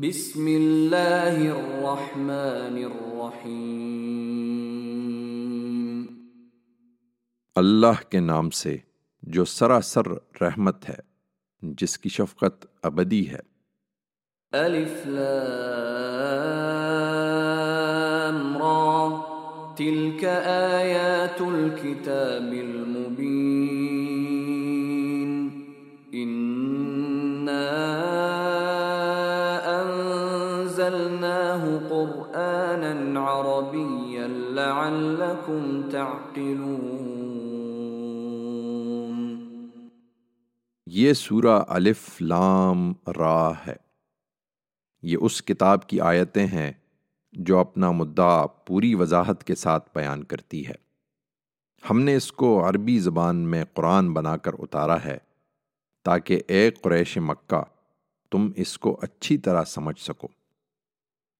بسم اللہ الرحمن الرحیم۔ اللہ کے نام سے جو سراسر رحمت ہے جس کی شفقت ابدی ہے۔ الف لام را۔ تلك آیات الكتاب المبین۔ انا قرآنا عربیا لعلكم تعقلون. یہ سورہ الف لام را ہے۔ یہ اس کتاب کی آیتیں ہیں جو اپنا مدعا پوری وضاحت کے ساتھ بیان کرتی ہے۔ ہم نے اس کو عربی زبان میں قرآن بنا کر اتارا ہے تاکہ اے قریش مکہ تم اس کو اچھی طرح سمجھ سکو۔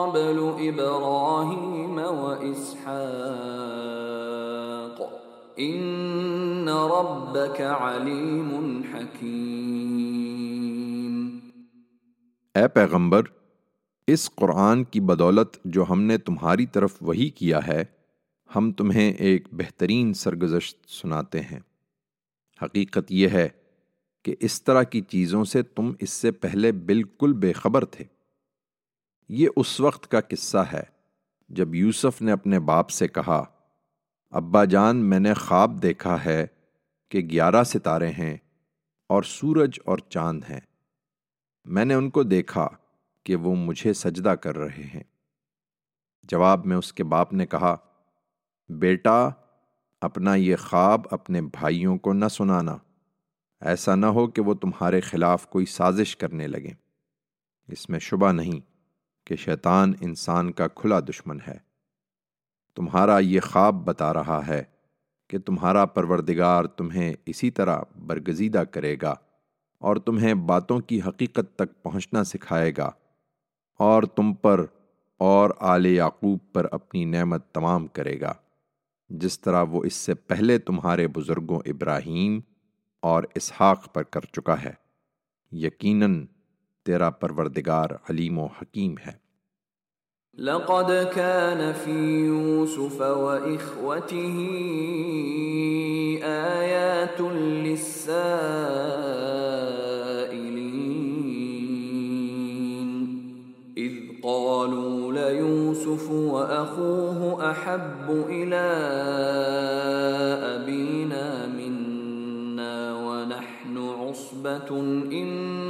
قبل إبراهيم وإسحاق. إن ربك عليم حكيم. اے پیغمبر، اس قرآن کی بدولت جو ہم نے تمہاری طرف وہی کیا ہے، ہم تمہیں ایک بہترین سرگزشت سناتے ہیں۔ حقیقت یہ ہے کہ اس طرح کی چیزوں سے تم اس سے پہلے بالکل بے خبر تھے۔ یہ اس وقت کا قصہ ہے جب یوسف نے اپنے باپ سے کہا، ابا جان، میں نے خواب دیکھا ہے کہ گیارہ ستارے ہیں اور سورج اور چاند ہیں۔ میں نے ان کو دیکھا کہ وہ مجھے سجدہ کر رہے ہیں۔ جواب میں اس کے باپ نے کہا، بیٹا، اپنا یہ خواب اپنے بھائیوں کو نہ سنانا۔ ایسا نہ ہو کہ وہ تمہارے خلاف کوئی سازش کرنے لگیں۔ اس میں شبہ نہیں۔ کہ شیطان انسان کا کھلا دشمن ہے۔ تمہارا یہ خواب بتا رہا ہے کہ تمہارا پروردگار تمہیں اسی طرح برگزیدہ کرے گا اور تمہیں باتوں کی حقیقت تک پہنچنا سکھائے گا اور تم پر اور آل یعقوب پر اپنی نعمت تمام کرے گا، جس طرح وہ اس سے پہلے تمہارے بزرگوں ابراہیم اور اسحاق پر کر چکا ہے۔ یقیناً تیرا پروردگار علیم و حکیم ہے۔ لقد كان في يوسف وإخوته آيات للسائلين. إذ قالوا ليوسف وأخوه أحب إلى أبينا منا ونحن عصبة إن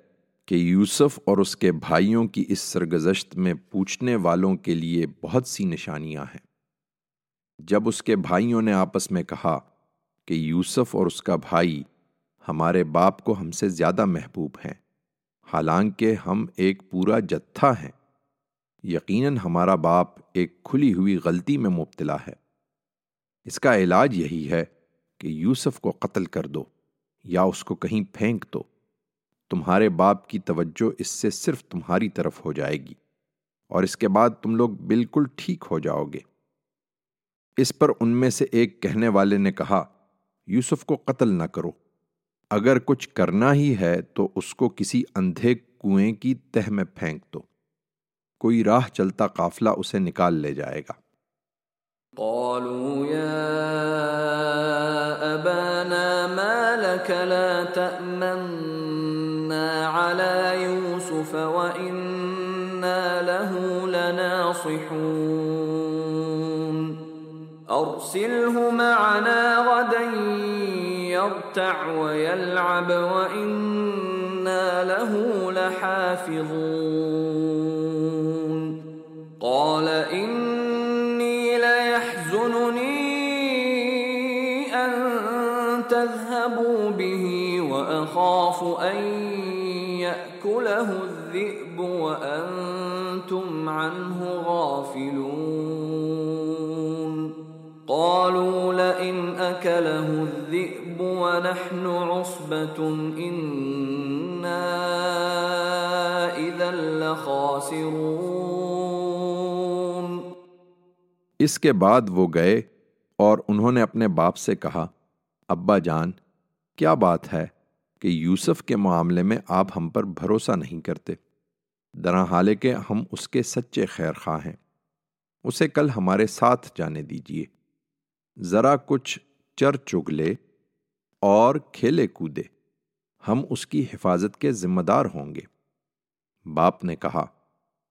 کہ یوسف اور اس کے بھائیوں کی اس سرگزشت میں پوچھنے والوں کے لیے بہت سی نشانیاں ہیں۔ جب اس کے بھائیوں نے آپس میں کہا کہ یوسف اور اس کا بھائی ہمارے باپ کو ہم سے زیادہ محبوب ہیں، حالانکہ ہم ایک پورا جتھا ہیں۔ یقیناً ہمارا باپ ایک کھلی ہوئی غلطی میں مبتلا ہے۔ اس کا علاج یہی ہے کہ یوسف کو قتل کر دو یا اس کو کہیں پھینک دو۔ تمہارے باپ کی توجہ اس سے صرف تمہاری طرف ہو جائے گی اور اس کے بعد تم لوگ بالکل ٹھیک ہو جاؤ گے۔ اس پر ان میں سے ایک کہنے والے نے کہا، یوسف کو قتل نہ کرو۔ اگر کچھ کرنا ہی ہے تو اس کو کسی اندھے کنویں کی تہ میں پھینک دو۔ کوئی راہ چلتا قافلہ اسے نکال لے جائے گا۔ قالوا يا أبانا ما لك لا تأمنا لناصحون أرسله معنا غدا يرتع ويلعب وإنا له لحافظون. قال إني ليحزنني أن تذهبوا به وأخاف أن يأكله الذئب وأنتم عنه غافلون. قالوا لئن أكله الذئب ونحن عصبة إنا إذا لخاسرون. اس کے بعد وہ گئے اور انہوں نے اپنے باپ سے کہا، ابا جان، کیا بات ہے کہ یوسف کے معاملے میں آپ ہم پر بھروسہ نہیں کرتے؟ درا حالے کہ ہم اس کے سچے خیر خواہ ہیں۔ اسے کل ہمارے ساتھ جانے دیجیے ذرا کچھ چر چگ لے اور کھیلے کودے۔ ہم اس کی حفاظت کے ذمہ دار ہوں گے۔ باپ نے کہا،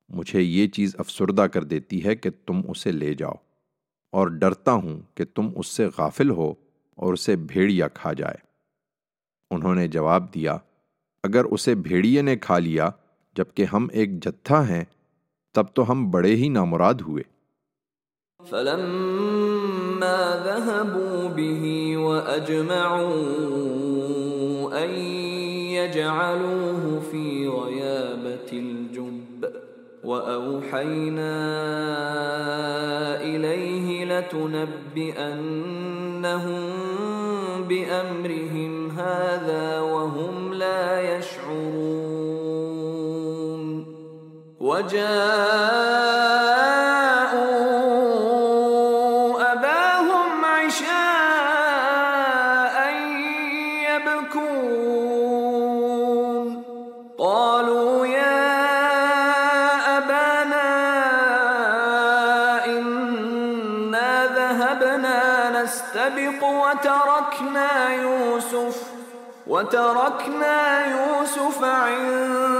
مجھے یہ چیز افسردہ کر دیتی ہے کہ تم اسے لے جاؤ اور ڈرتا ہوں کہ تم اس سے غافل ہو اور اسے بھیڑیا کھا جائے۔ انہوں نے جواب دیا، اگر اسے بھیڑیے نے کھا لیا جبکہ ہم ایک جتھا ہیں، تب تو ہم بڑے ہی نامراد ہوئے۔ فلما ذهبوا به وأجمعوا أن يجعلوه في غيابة الجب وأوحينا إليه لتنبئنهم بأمرهم هذا وهم لا يشعرون وجاءوا أباهم عشاء يبكون. قالوا يا أبانا إنا ذهبنا نستبق وتركنا يوسف وتركنا يوسف عند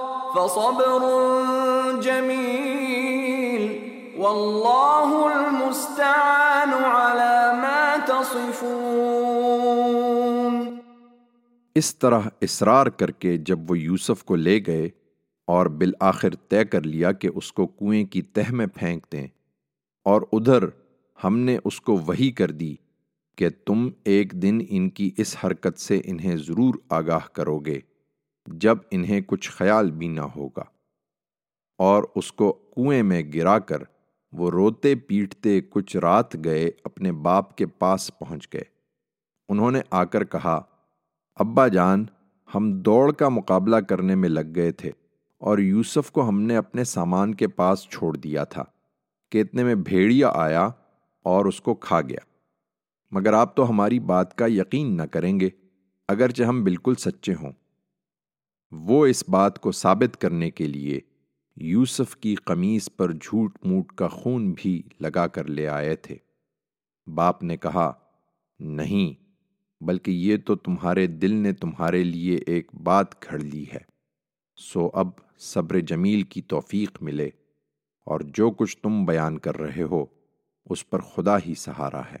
فصبر جميل. والله المستعان على ما تصفون. اس طرح اصرار کر کے جب وہ یوسف کو لے گئے اور بالآخر طے کر لیا کہ اس کو کنویں کی تہ میں پھینک دیں، اور ادھر ہم نے اس کو وہی کر دی کہ تم ایک دن ان کی اس حرکت سے انہیں ضرور آگاہ کرو گے۔ جب انہیں کچھ خیال بھی نہ ہوگا۔ اور اس کو کنویں میں گرا کر وہ روتے پیٹتے کچھ رات گئے اپنے باپ کے پاس پہنچ گئے۔ انہوں نے آ کر کہا، ابا جان، ہم دوڑ کا مقابلہ کرنے میں لگ گئے تھے اور یوسف کو ہم نے اپنے سامان کے پاس چھوڑ دیا تھا۔ کہ اتنے میں بھیڑیا آیا اور اس کو کھا گیا۔ مگر آپ تو ہماری بات کا یقین نہ کریں گے، اگرچہ ہم بالکل سچے ہوں۔ وہ اس بات کو ثابت کرنے کے لیے یوسف کی قمیص پر جھوٹ موٹ کا خون بھی لگا کر لے آئے تھے۔ باپ نے کہا، نہیں، بلکہ یہ تو تمہارے دل نے تمہارے لیے ایک بات گھڑ لی ہے۔ سو اب صبر جمیل کی توفیق ملے اور جو کچھ تم بیان کر رہے ہو، اس پر خدا ہی سہارا ہے۔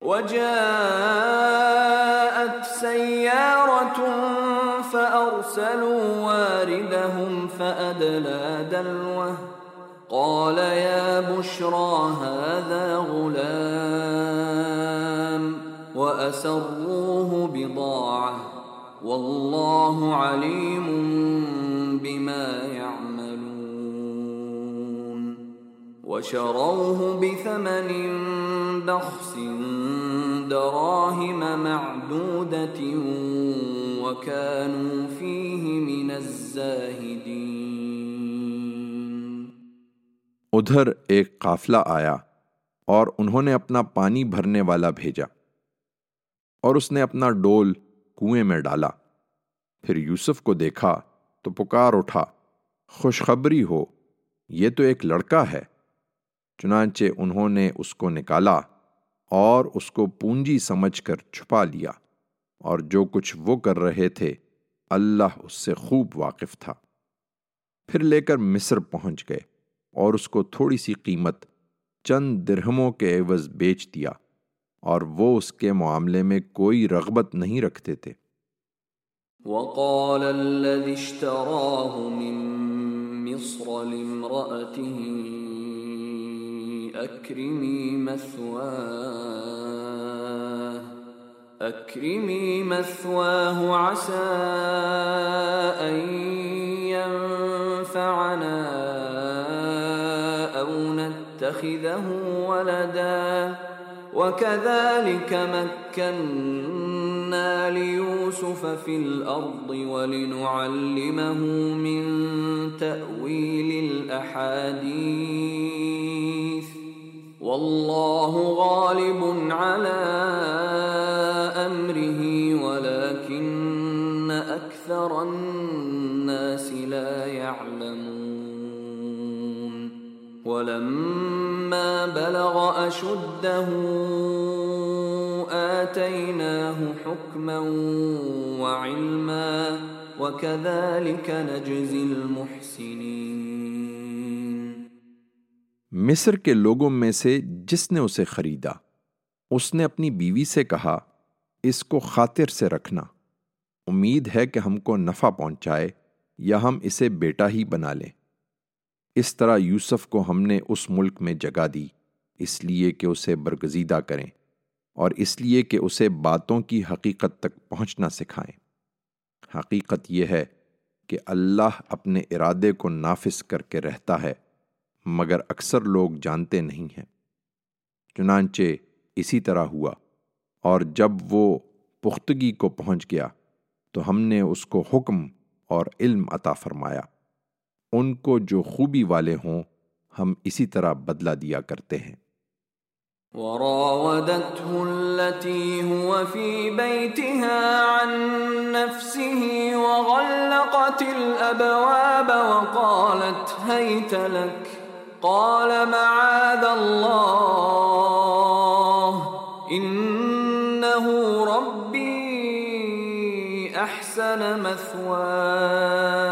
وجاءت سيارة فأرسلوا واردهم فأدلى دلوه. قال يا بشرى هذا غلام وأسروه بضاعة. والله عليم بما يعملون. وشروه بثمن بخس دراهم معدودة وكانوا فيه من الزاهدين۔ ادھر ایک قافلہ آیا اور انہوں نے اپنا پانی بھرنے والا بھیجا اور اس نے اپنا ڈول کنویں میں ڈالا۔ پھر یوسف کو دیکھا تو پکار اٹھا، خوشخبری ہو، یہ تو ایک لڑکا ہے۔ چنانچہ انہوں نے اس کو نکالا اور اس کو پونجی سمجھ کر چھپا لیا۔ اور جو کچھ وہ کر رہے تھے، اللہ اس سے خوب واقف تھا۔ پھر لے کر مصر پہنچ گئے اور اس کو تھوڑی سی قیمت چند درہموں کے عوض بیچ دیا اور وہ اس کے معاملے میں کوئی رغبت نہیں رکھتے تھے۔ وقال الذي اشتراه من مصر لامرأته أكرمي مثواه. أكرمي مثواه عسى أن ينفعنا أو نتخذه ولدا. وكذلك مكنا ليوسف في الأرض ولنعلمه من تأويل الأحاديث. والله غالب على ولما بلغ اشده اتيناه حكما وعلما وكذلك نجزي المحسنين. مصر کے لوگوں میں سے جس نے اسے خریدا، اس نے اپنی بیوی سے کہا، اس کو خاطر سے رکھنا۔ امید ہے کہ ہم کو نفع پہنچائے یا ہم اسے بیٹا ہی بنا لیں۔ اس طرح یوسف کو ہم نے اس ملک میں جگہ دی، اس لیے کہ اسے برگزیدہ کریں اور اس لیے کہ اسے باتوں کی حقیقت تک پہنچنا سکھائیں۔ حقیقت یہ ہے کہ اللہ اپنے ارادے کو نافذ کر کے رہتا ہے، مگر اکثر لوگ جانتے نہیں ہیں۔ چنانچہ اسی طرح ہوا، اور جب وہ پختگی کو پہنچ گیا تو ہم نے اس کو حکم اور علم عطا فرمایا۔ ان کو جو خوبی والے ہوں، ہم اسی طرح بدلہ دیا کرتے ہیں۔ وراودته التي هو في بيتها عن نفسه وغلقت الأبواب وقالت هيت لك، قال معاذ الله، إنه ربي أحسن مثواي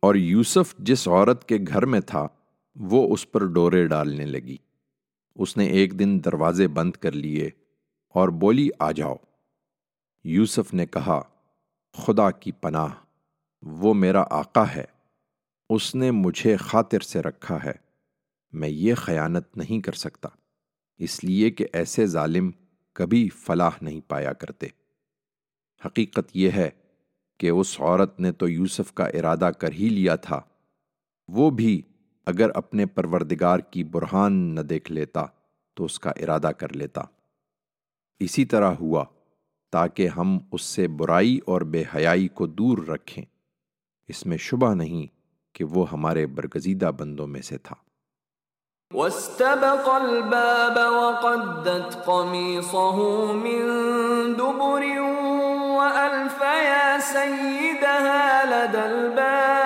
اور یوسف جس عورت کے گھر میں تھا، وہ اس پر ڈورے ڈالنے لگی۔ اس نے ایک دن دروازے بند کر لیے اور بولی، آ جاؤ۔ یوسف نے کہا، خدا کی پناہ، وہ میرا آقا ہے، اس نے مجھے خاطر سے رکھا ہے، میں یہ خیانت نہیں کر سکتا، اس لیے کہ ایسے ظالم کبھی فلاح نہیں پایا کرتے۔ حقیقت یہ ہے کہ اس عورت نے تو یوسف کا ارادہ کر ہی لیا تھا۔ وہ بھی اگر اپنے پروردگار کی برہان نہ دیکھ لیتا تو اس کا ارادہ کر لیتا۔ اسی طرح ہوا تاکہ ہم اس سے برائی اور بے حیائی کو دور رکھیں۔ اس میں شبہ نہیں کہ وہ ہمارے برگزیدہ بندوں میں سے تھا۔ واستبق الباب وقدت قميصه من دبر وألف سيدها لدى الباب.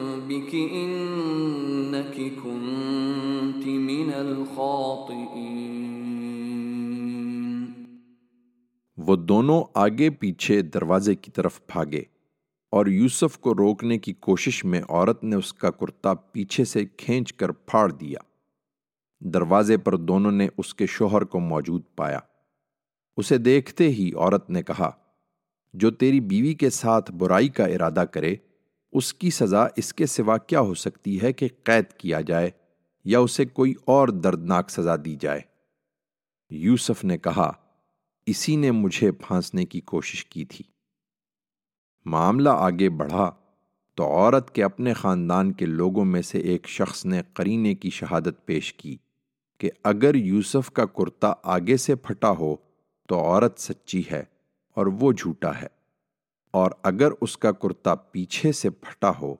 إنك كنت من الخاطئين. وہ دونوں آگے پیچھے دروازے کی طرف بھاگے اور یوسف کو روکنے کی کوشش میں عورت نے اس کا کرتا پیچھے سے کھینچ کر پھاڑ دیا۔ دروازے پر دونوں نے اس کے شوہر کو موجود پایا۔ اسے دیکھتے ہی عورت نے کہا، جو تیری بیوی کے ساتھ برائی کا ارادہ کرے اس کی سزا اس کے سوا کیا ہو سکتی ہے کہ قید کیا جائے یا اسے کوئی اور دردناک سزا دی جائے؟ یوسف نے کہا، اسی نے مجھے پھانسنے کی کوشش کی تھی۔ معاملہ آگے بڑھا تو عورت کے اپنے خاندان کے لوگوں میں سے ایک شخص نے قرینے کی شہادت پیش کی کہ اگر یوسف کا کرتا آگے سے پھٹا ہو تو عورت سچی ہے اور وہ جھوٹا ہے۔ اور اگر اس کا کرتا پیچھے سے پھٹا ہو،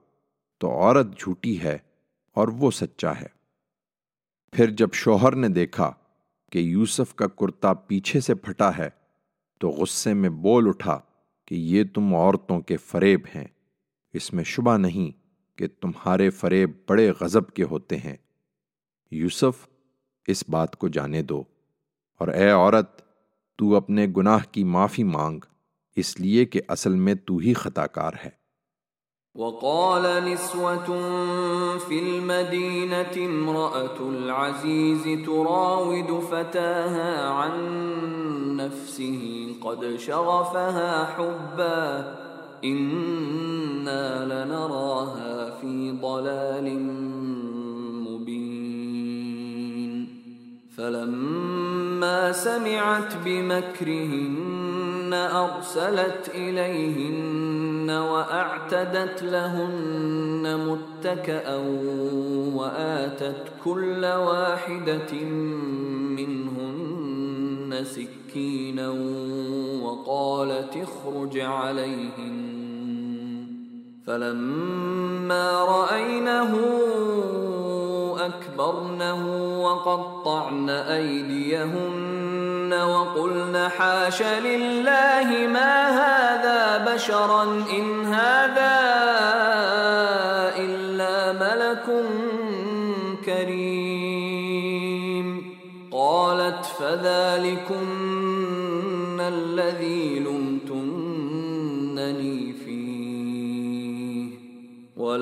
تو عورت جھوٹی ہے اور وہ سچا ہے۔ پھر جب شوہر نے دیکھا کہ یوسف کا کرتا پیچھے سے پھٹا ہے، تو غصے میں بول اٹھا کہ یہ تم عورتوں کے فریب ہیں۔ اس میں شبہ نہیں کہ تمہارے فریب بڑے غضب کے ہوتے ہیں۔ یوسف، اس بات کو جانے دو اور اے عورت، تو اپنے گناہ کی معافی مانگ۔ کہ اصل میں تو ہی خطا کار ہے وقال نسوة في المدينة امرأة العزيز تراود فتاها عن نفسه قد شغفها حبا إنا لنراها في ضلال مبين. فلما سمعت بمكرهن أرسلت إليهن وأعتدت لهن متكأ وآتت كل واحدة منهن سكينا وقالت اخرج عليهن فلما رأينه أكبرنه وقطعن أيديهن وقلن حاش لله ما هذا بشرا إن هذا إلا ملك كريم. قالت فذلكن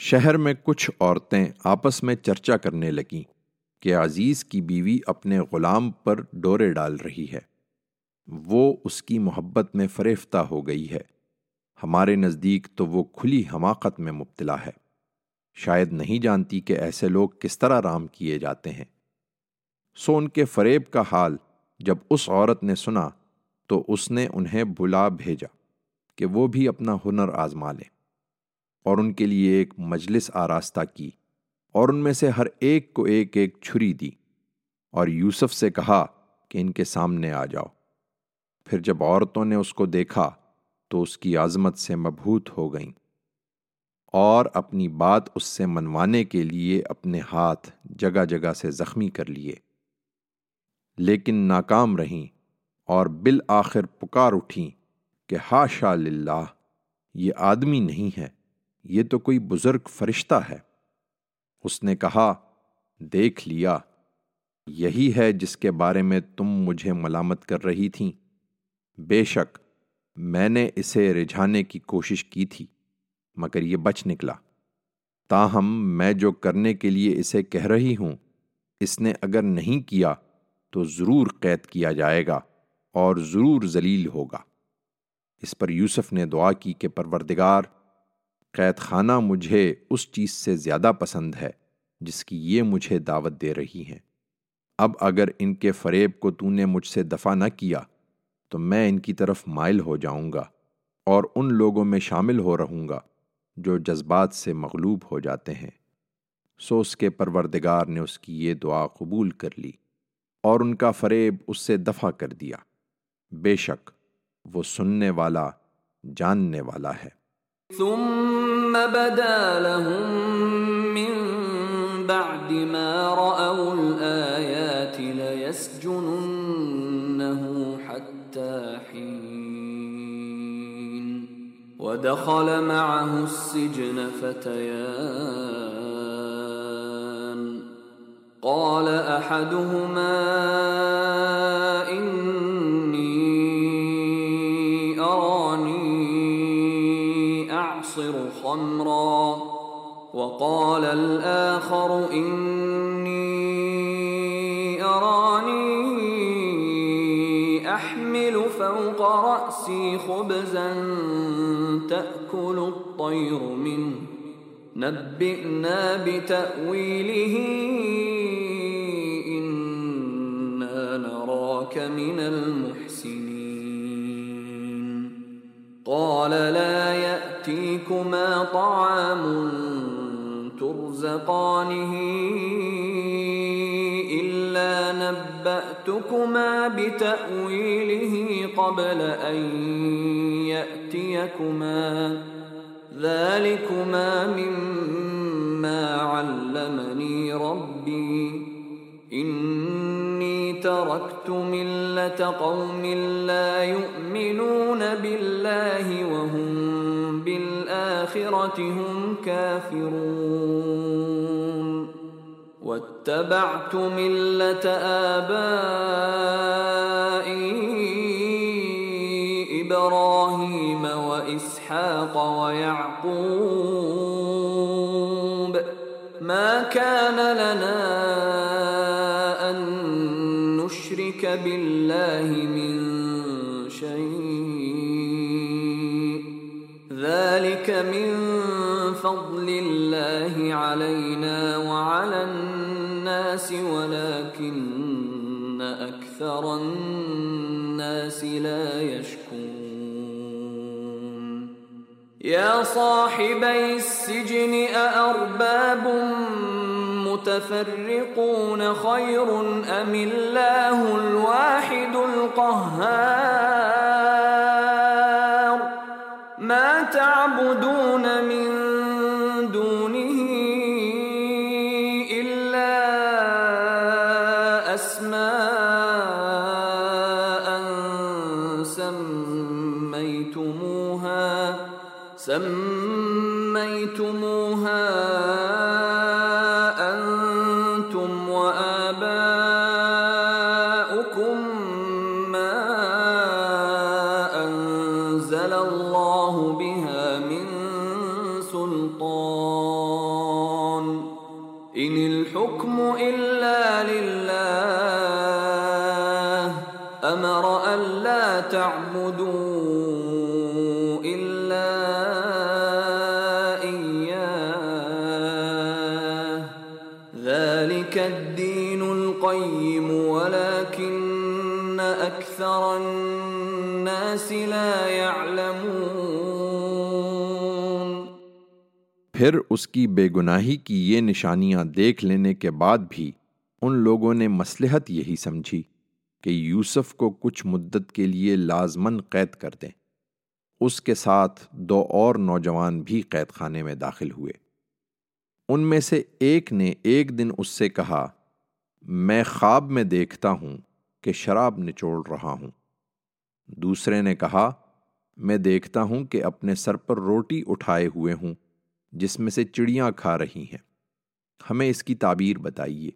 شہر میں کچھ عورتیں آپس میں چرچا کرنے لگیں کہ عزیز کی بیوی اپنے غلام پر ڈورے ڈال رہی ہے۔ وہ اس کی محبت میں فریفتہ ہو گئی ہے۔ ہمارے نزدیک تو وہ کھلی حماقت میں مبتلا ہے۔ شاید نہیں جانتی کہ ایسے لوگ کس طرح رام کیے جاتے ہیں۔ سو ان کے فریب کا حال جب اس عورت نے سنا تو اس نے انہیں بلا بھیجا کہ وہ بھی اپنا ہنر آزما لیں۔ اور ان کے لیے ایک مجلس آراستہ کی اور ان میں سے ہر ایک کو ایک ایک چھری دی اور یوسف سے کہا کہ ان کے سامنے آ جاؤ۔ پھر جب عورتوں نے اس کو دیکھا تو اس کی عظمت سے مبہوت ہو گئیں اور اپنی بات اس سے منوانے کے لیے اپنے ہاتھ جگہ جگہ سے زخمی کر لیے۔ لیکن ناکام رہیں اور بالآخر پکار اٹھیں کہ ہاشا للہ یہ آدمی نہیں ہے۔ یہ تو کوئی بزرگ فرشتہ ہے۔ اس نے کہا، دیکھ لیا، یہی ہے جس کے بارے میں تم مجھے ملامت کر رہی تھیں۔ بے شک، میں نے اسے رجھانے کی کوشش کی تھی، مگر یہ بچ نکلا۔ تاہم، میں جو کرنے کے لیے اسے کہہ رہی ہوں، اس نے اگر نہیں کیا تو ضرور قید کیا جائے گا اور ضرور ذلیل ہوگا۔ اس پر یوسف نے دعا کی کہ پروردگار قید خانہ مجھے اس چیز سے زیادہ پسند ہے جس کی یہ مجھے دعوت دے رہی ہیں۔ اب اگر ان کے فریب کو تو نے مجھ سے دفع نہ کیا تو میں ان کی طرف مائل ہو جاؤں گا اور ان لوگوں میں شامل ہو رہوں گا جو جذبات سے مغلوب ہو جاتے ہیں۔ سو اس کے پروردگار نے اس کی یہ دعا قبول کر لی اور ان کا فریب اس سے دفع کر دیا۔ بے شک وہ سننے والا، جاننے والا ہے۔ ثم بدا لهم من بعد ما رأوا الآيات ليسجننه حتى حين ودخل معه السجن فتيان قال أحدهما وقال الآخر إني أراني أحمل فوق رأسي خبزا تأكل الطير منه. نبئنا بتأويله إنا نراك من المحسنين. قال لا يأتي يأتيكما طعام ترزقانه إلا نبأتكما بتأويله قبل أن يأتيكما ذلكما مما علمني ربي إني تركت ملة قوم لا يؤمنون بالله بالآخرة هم كافرون. واتبعت ملة آبائي إبراهيم وإسحاق ويعقوب. ما كان لنا أن نشرك بالله من من فضل لله علينا وعلى الناس ولكن أكثر الناس لا يشكون يا صاحبي السجن أأرباب متفرقون خير أم الله الواحد القهار؟ تَعْبُدُونَ مِن لا يعلمون۔ پھر اس کی بے گناہی کی یہ نشانیاں دیکھ لینے کے بعد بھی ان لوگوں نے مصلحت یہی سمجھی کہ یوسف کو کچھ مدت کے لیے لازمن قید کر دیں۔ اس کے ساتھ دو اور نوجوان بھی قید خانے میں داخل ہوئے۔ ان میں سے ایک نے ایک دن اس سے کہا، میں خواب میں دیکھتا ہوں کہ شراب نچوڑ رہا ہوں۔ دوسرے نے کہا، میں دیکھتا ہوں کہ اپنے سر پر روٹی اٹھائے ہوئے ہوں، جس میں سے چڑیاں کھا رہی ہیں۔ ہمیں اس کی تعبیر بتائیے۔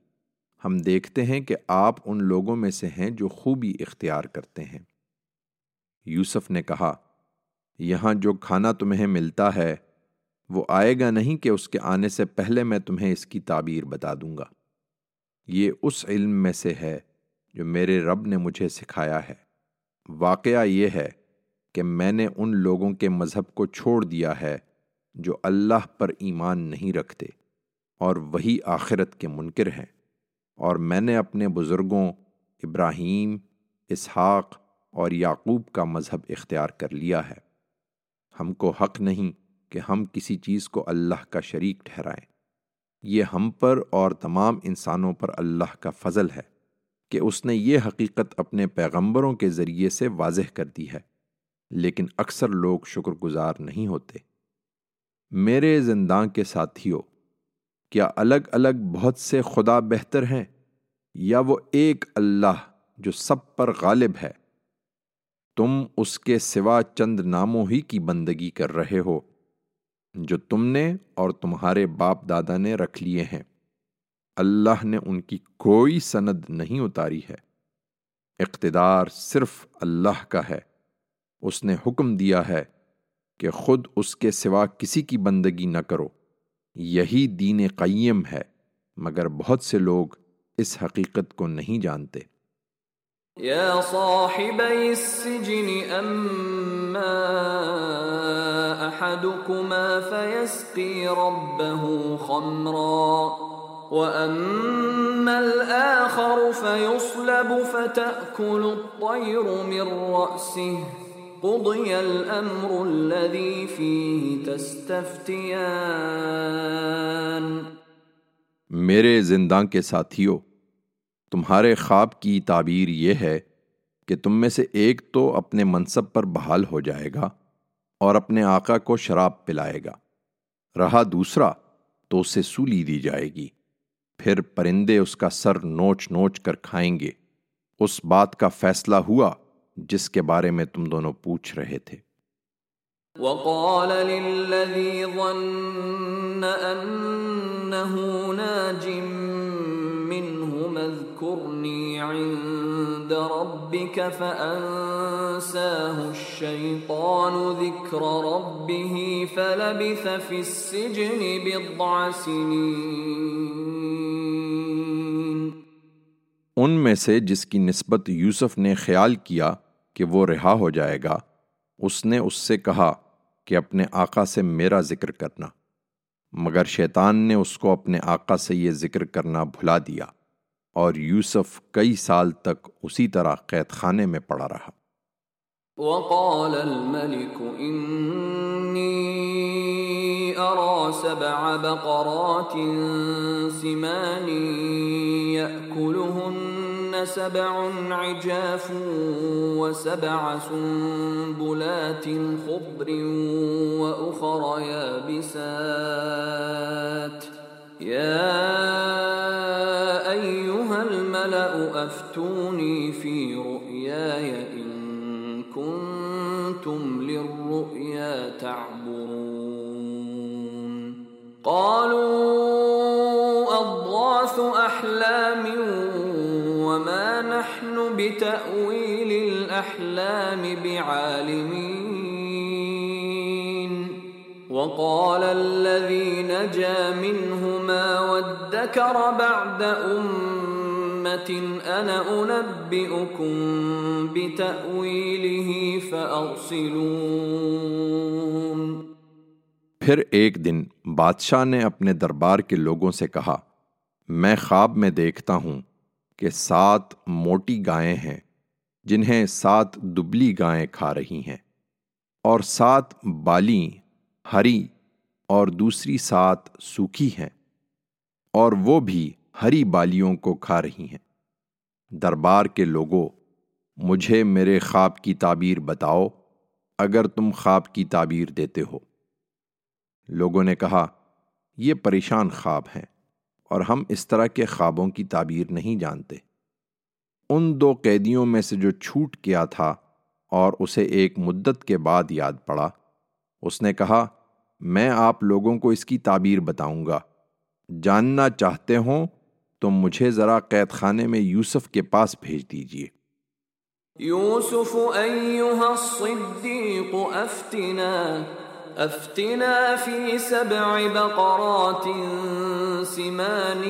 ہم دیکھتے ہیں کہ آپ ان لوگوں میں سے ہیں جو خوبی اختیار کرتے ہیں۔ یوسف نے کہا، یہاں جو کھانا تمہیں ملتا ہے، وہ آئے گا نہیں کہ اس کے آنے سے پہلے میں تمہیں اس کی تعبیر بتا دوں گا۔ یہ اس علم میں سے ہے جو میرے رب نے مجھے سکھایا ہے۔ واقعہ یہ ہے کہ میں نے ان لوگوں کے مذہب کو چھوڑ دیا ہے جو اللہ پر ایمان نہیں رکھتے اور وہی آخرت کے منکر ہیں۔ اور میں نے اپنے بزرگوں ابراہیم، اسحاق اور یعقوب کا مذہب اختیار کر لیا ہے۔ ہم کو حق نہیں کہ ہم کسی چیز کو اللہ کا شریک ٹھہرائیں۔ یہ ہم پر اور تمام انسانوں پر اللہ کا فضل ہے۔ کہ اس نے یہ حقیقت اپنے پیغمبروں کے ذریعے سے واضح کر دی ہے۔ لیکن اکثر لوگ شکر گزار نہیں ہوتے۔ میرے زندان کے ساتھیوں، کیا الگ الگ بہت سے خدا بہتر ہیں؟ یا وہ ایک اللہ جو سب پر غالب ہے؟ تم اس کے سوا چند ناموں ہی کی بندگی کر رہے ہو، جو تم نے اور تمہارے باپ دادا نے رکھ لیے ہیں۔ اللہ نے ان کی کوئی سند نہیں اتاری ہے۔ اقتدار صرف اللہ کا ہے۔ اس نے حکم دیا ہے کہ خود اس کے سوا کسی کی بندگی نہ کرو۔ یہی دین قیم ہے، مگر بہت سے لوگ اس حقیقت کو نہیں جانتے۔ يا صاحبي السجن أما أحدكما فيسقي ربه خمرا۔ وأما الآخر فيصلب فتأكل الطير من رأسه قضي الأمر الذي فيه تستفتيان میرے زندان کے ساتھیوں تمہارے خواب کی تعبیر یہ ہے کہ تم میں سے ایک تو اپنے منصب پر بحال ہو جائے گا اور اپنے آقا کو شراب پلائے گا۔ رہا دوسرا، تو اسے سولی دی جائے گی۔ پھر پرندے اس کا سر نوچ نوچ کر کھائیں گے۔ اس بات کا فیصلہ ہوا جس کے بارے میں تم دونوں پوچھ رہے تھے۔ وقال للذي ظن أنه ناج منه اذكرني عند ربك فأنساه الشيطان ذكر ربه فلبث في السجن بضع سنين. ان میں سے جس کی نسبت یوسف نے خیال کیا کہ وہ رہا ہو جائے گا، اس نے اس سے کہا کہ اپنے آقا سے میرا ذکر کرنا۔ مگر شیطان نے اس کو اپنے آقا سے یہ ذکر کرنا بھلا دیا۔ اور یوسف کئی سال تک اسی طرح قید خانے میں پڑا رہا۔ وقال الملك إني أرى سبع بقرات سمان يأكلهن سبع عجاف وسبع سنبلات خضر وأخر يابسات. يا الملأ أفتوني في رؤياي إن كنتم للرؤيا تعبرون. قالوا أضغاث أحلام وما نحن بتأويل الأحلام بعالمين. وقال الذي نجا منهما وادكر بعد أمة أنا أنبئكم بتأويله فأرسلون پھر ایک دن بادشاہ نے اپنے دربار کے لوگوں سے کہا، میں خواب میں دیکھتا ہوں کہ سات موٹی گائیں ہیں جنہیں سات دبلی گائیں کھا رہی ہیں اور سات بالی، ہری اور دوسری سات سوکھی ہیں اور وہ بھی ہری بالیوں کو کھا رہی ہیں۔ دربار کے لوگوں، مجھے میرے خواب کی تعبیر بتاؤ اگر تم خواب کی تعبیر دیتے ہو۔ لوگوں نے کہا، یہ پریشان خواب ہیں اور ہم اس طرح کے خوابوں کی تعبیر نہیں جانتے۔ ان دو قیدیوں میں سے جو چھوٹ کیا تھا اور اسے ایک مدت کے بعد یاد پڑا، اس نے کہا، میں آپ لوگوں کو اس کی تعبیر بتاؤں گا۔ جاننا چاہتے ہوں تو مجھے ذرا قید خانے میں یوسف کے پاس بھیج دیجیے یوسف ایوہ الصدیق، افتنا افتنا فی سبع بقرات سمان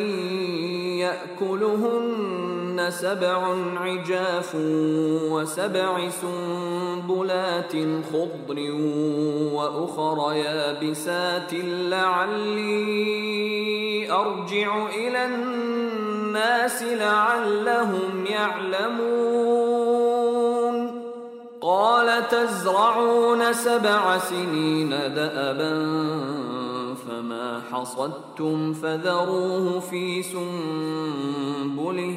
سبع عجاف وسبع سنبلات خضر وأخر يابسات لعلي أرجع إلى الناس لعلهم يعلمون. قال تزرعون سبع سنين دأبا فما حصدتم فذروه في سنبله.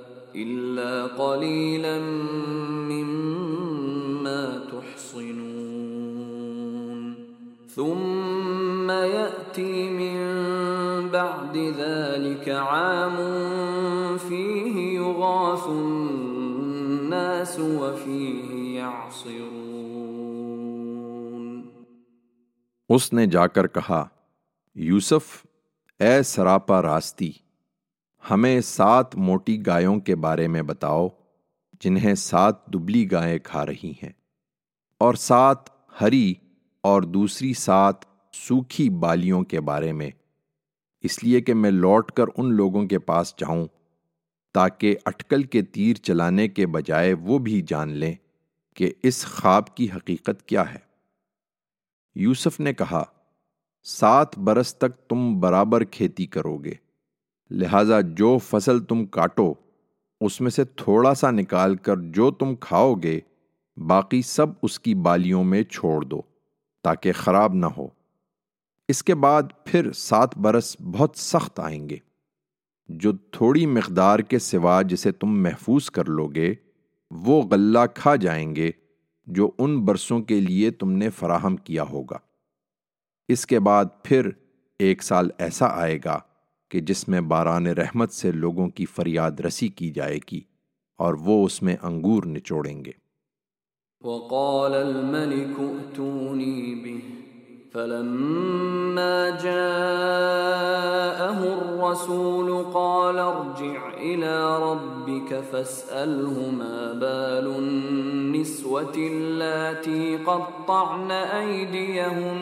إلا قليلا مما تحصنون. ثم يأتي من بعد ذلك عام فيه يغاث الناس وفيه يعصرون. اس نے جا کر کہا یوسف اے سراپا راستی ہمیں سات موٹی گایوں کے بارے میں بتاؤ جنہیں سات دبلی گائیں کھا رہی ہیں۔ اور سات ہری اور دوسری سات سوکھی بالیوں کے بارے میں۔ اس لیے کہ میں لوٹ کر ان لوگوں کے پاس جاؤں تاکہ اٹکل کے تیر چلانے کے بجائے وہ بھی جان لیں کہ اس خواب کی حقیقت کیا ہے۔ یوسف نے کہا، سات برس تک تم برابر کھیتی کرو گے۔ لہذا جو فصل تم کاٹو، اس میں سے تھوڑا سا نکال کر جو تم کھاؤ گے، باقی سب اس کی بالیوں میں چھوڑ دو تاکہ خراب نہ ہو۔ اس کے بعد پھر سات برس بہت سخت آئیں گے۔ جو تھوڑی مقدار کے سوا جسے تم محفوظ کر لو گے، وہ غلہ کھا جائیں گے جو ان برسوں کے لیے تم نے فراہم کیا ہوگا۔ اس کے بعد پھر ایک سال ایسا آئے گا کہ جس میں باران رحمت سے لوگوں کی فریاد رسی کی جائے گی اور وہ اس میں انگور نچوڑیں گے۔ وقال الملك ائتوني به، فلما جاءه الرسول قال ارجع إلى ربك فاسأله ما بال النسوة اللاتي قطعن أيديهن.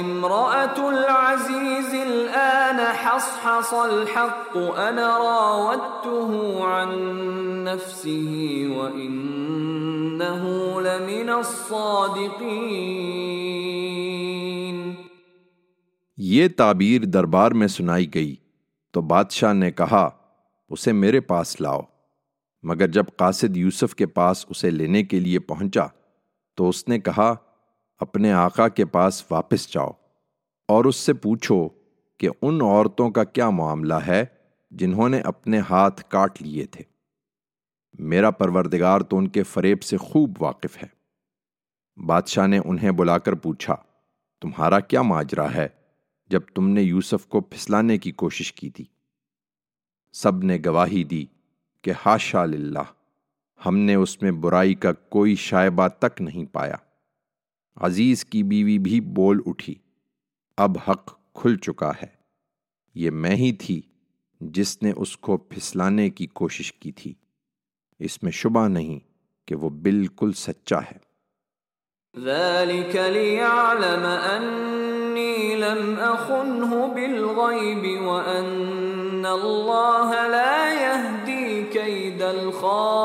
امرأة العزيز الآن حصحص الحق، أنا راودته عن نفسه وإنه لمن الصادقين. یہ تعبیر دربار میں سنائی گئی، تو بادشاہ نے کہا، اسے میرے پاس لاؤ۔ مگر جب قاصد یوسف کے پاس اسے لینے کے لیے پہنچا، تو اس نے کہا اپنے آقا کے پاس واپس جاؤ اور اس سے پوچھو کہ ان عورتوں کا کیا معاملہ ہے جنہوں نے اپنے ہاتھ کاٹ لیے تھے۔ میرا پروردگار تو ان کے فریب سے خوب واقف ہے۔ بادشاہ نے انہیں بلا کر پوچھا، تمہارا کیا ماجرا ہے جب تم نے یوسف کو پھسلانے کی کوشش کی تھی؟ سب نے گواہی دی کہ ہاشا للہ، ہم نے اس میں برائی کا کوئی شائبہ تک نہیں پایا۔ عزیز کی بیوی بھی بول اٹھی۔ اب حق کھل چکا ہے۔ یہ میں ہی تھی جس نے اس کو پھسلانے کی کوشش کی تھی۔ اس میں شبہ نہیں کہ وہ بالکل سچا ہے۔ ذلك ليعلم أني لم أخنه بالغيب وأن الله لا يهدي كيد الخائنين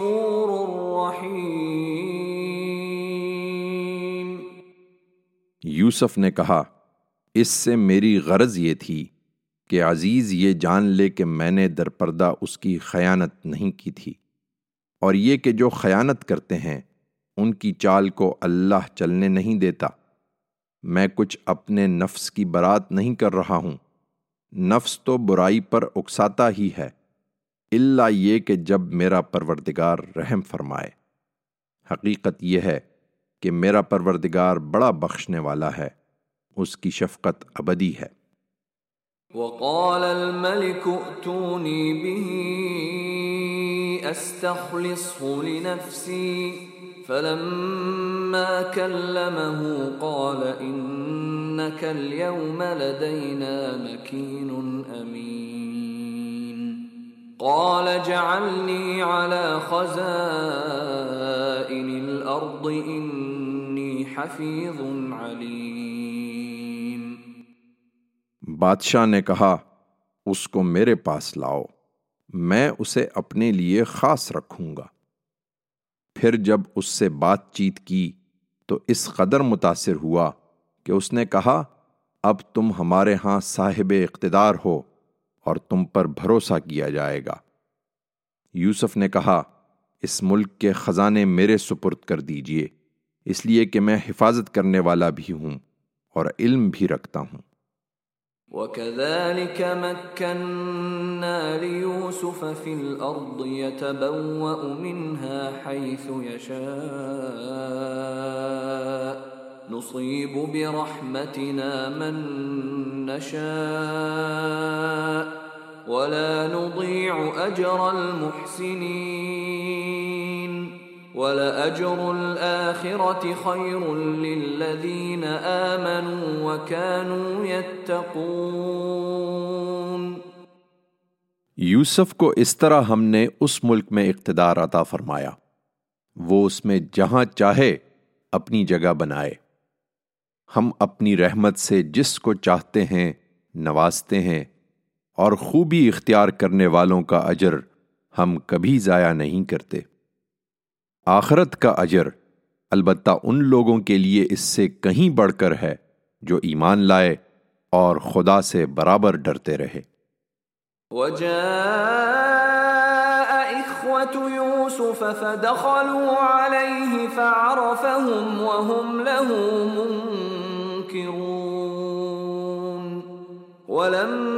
غفور رحيم یوسف نے کہا، اس سے میری غرض یہ تھی کہ عزیز یہ جان لے کہ میں نے درپردہ اس کی خیانت نہیں کی تھی۔ اور یہ کہ جو خیانت کرتے ہیں، ان کی چال کو اللہ چلنے نہیں دیتا۔ میں کچھ اپنے نفس کی برات نہیں کر رہا ہوں۔ نفس تو برائی پر اکساتا ہی ہے۔ اللہ یہ کہ جب میرا پروردگار رحم فرمائے۔ حقیقت یہ ہے کہ میرا پروردگار بڑا بخشنے والا ہے، اس کی شفقت ابدی ہے۔ وقال الملك ائتوني به استخلصه لنفسي، فلما كلمه قال انك اليوم لدينا مكين امين قال جعلني على خزائن الارض اني حفيظ عليم۔ بادشاہ نے کہا، اس کو میرے پاس لاؤ، میں اسے اپنے لیے خاص رکھوں گا۔ پھر جب اس سے بات چیت کی، تو اس قدر متاثر ہوا کہ اس نے کہا، اب تم ہمارے ہاں صاحب اقتدار ہو۔ اور تم پر بھروسہ کیا جائے گا۔ یوسف نے کہا، اس ملک کے خزانے میرے سپرد کر دیجیے، اس لیے کہ میں حفاظت کرنے والا بھی ہوں اور علم بھی رکھتا ہوں۔ وكذلك مكنا ليوسف في الأرض يتبوأ منها حيث يشاء نصيب برحمتنا من نشاء ولا نضيع أجر المحسنين ولأجر الآخرة خير للذين آمنوا وكانوا يتقون یوسف کو اس طرح ہم نے اس ملک میں اقتدار عطا فرمایا۔ وہ اس میں جہاں چاہے اپنی جگہ بنائے۔ ہم اپنی رحمت سے جس کو چاہتے ہیں نوازتے ہیں۔ اور خوبی اختیار کرنے والوں کا اجر ہم کبھی ضائع نہیں کرتے۔ آخرت کا اجر البتہ ان لوگوں کے لیے اس سے کہیں بڑھ کر ہے جو ایمان لائے اور خدا سے برابر ڈرتے رہے۔ يوسف فدخلوا عليه فعرفهم وهم له منكرون. ولما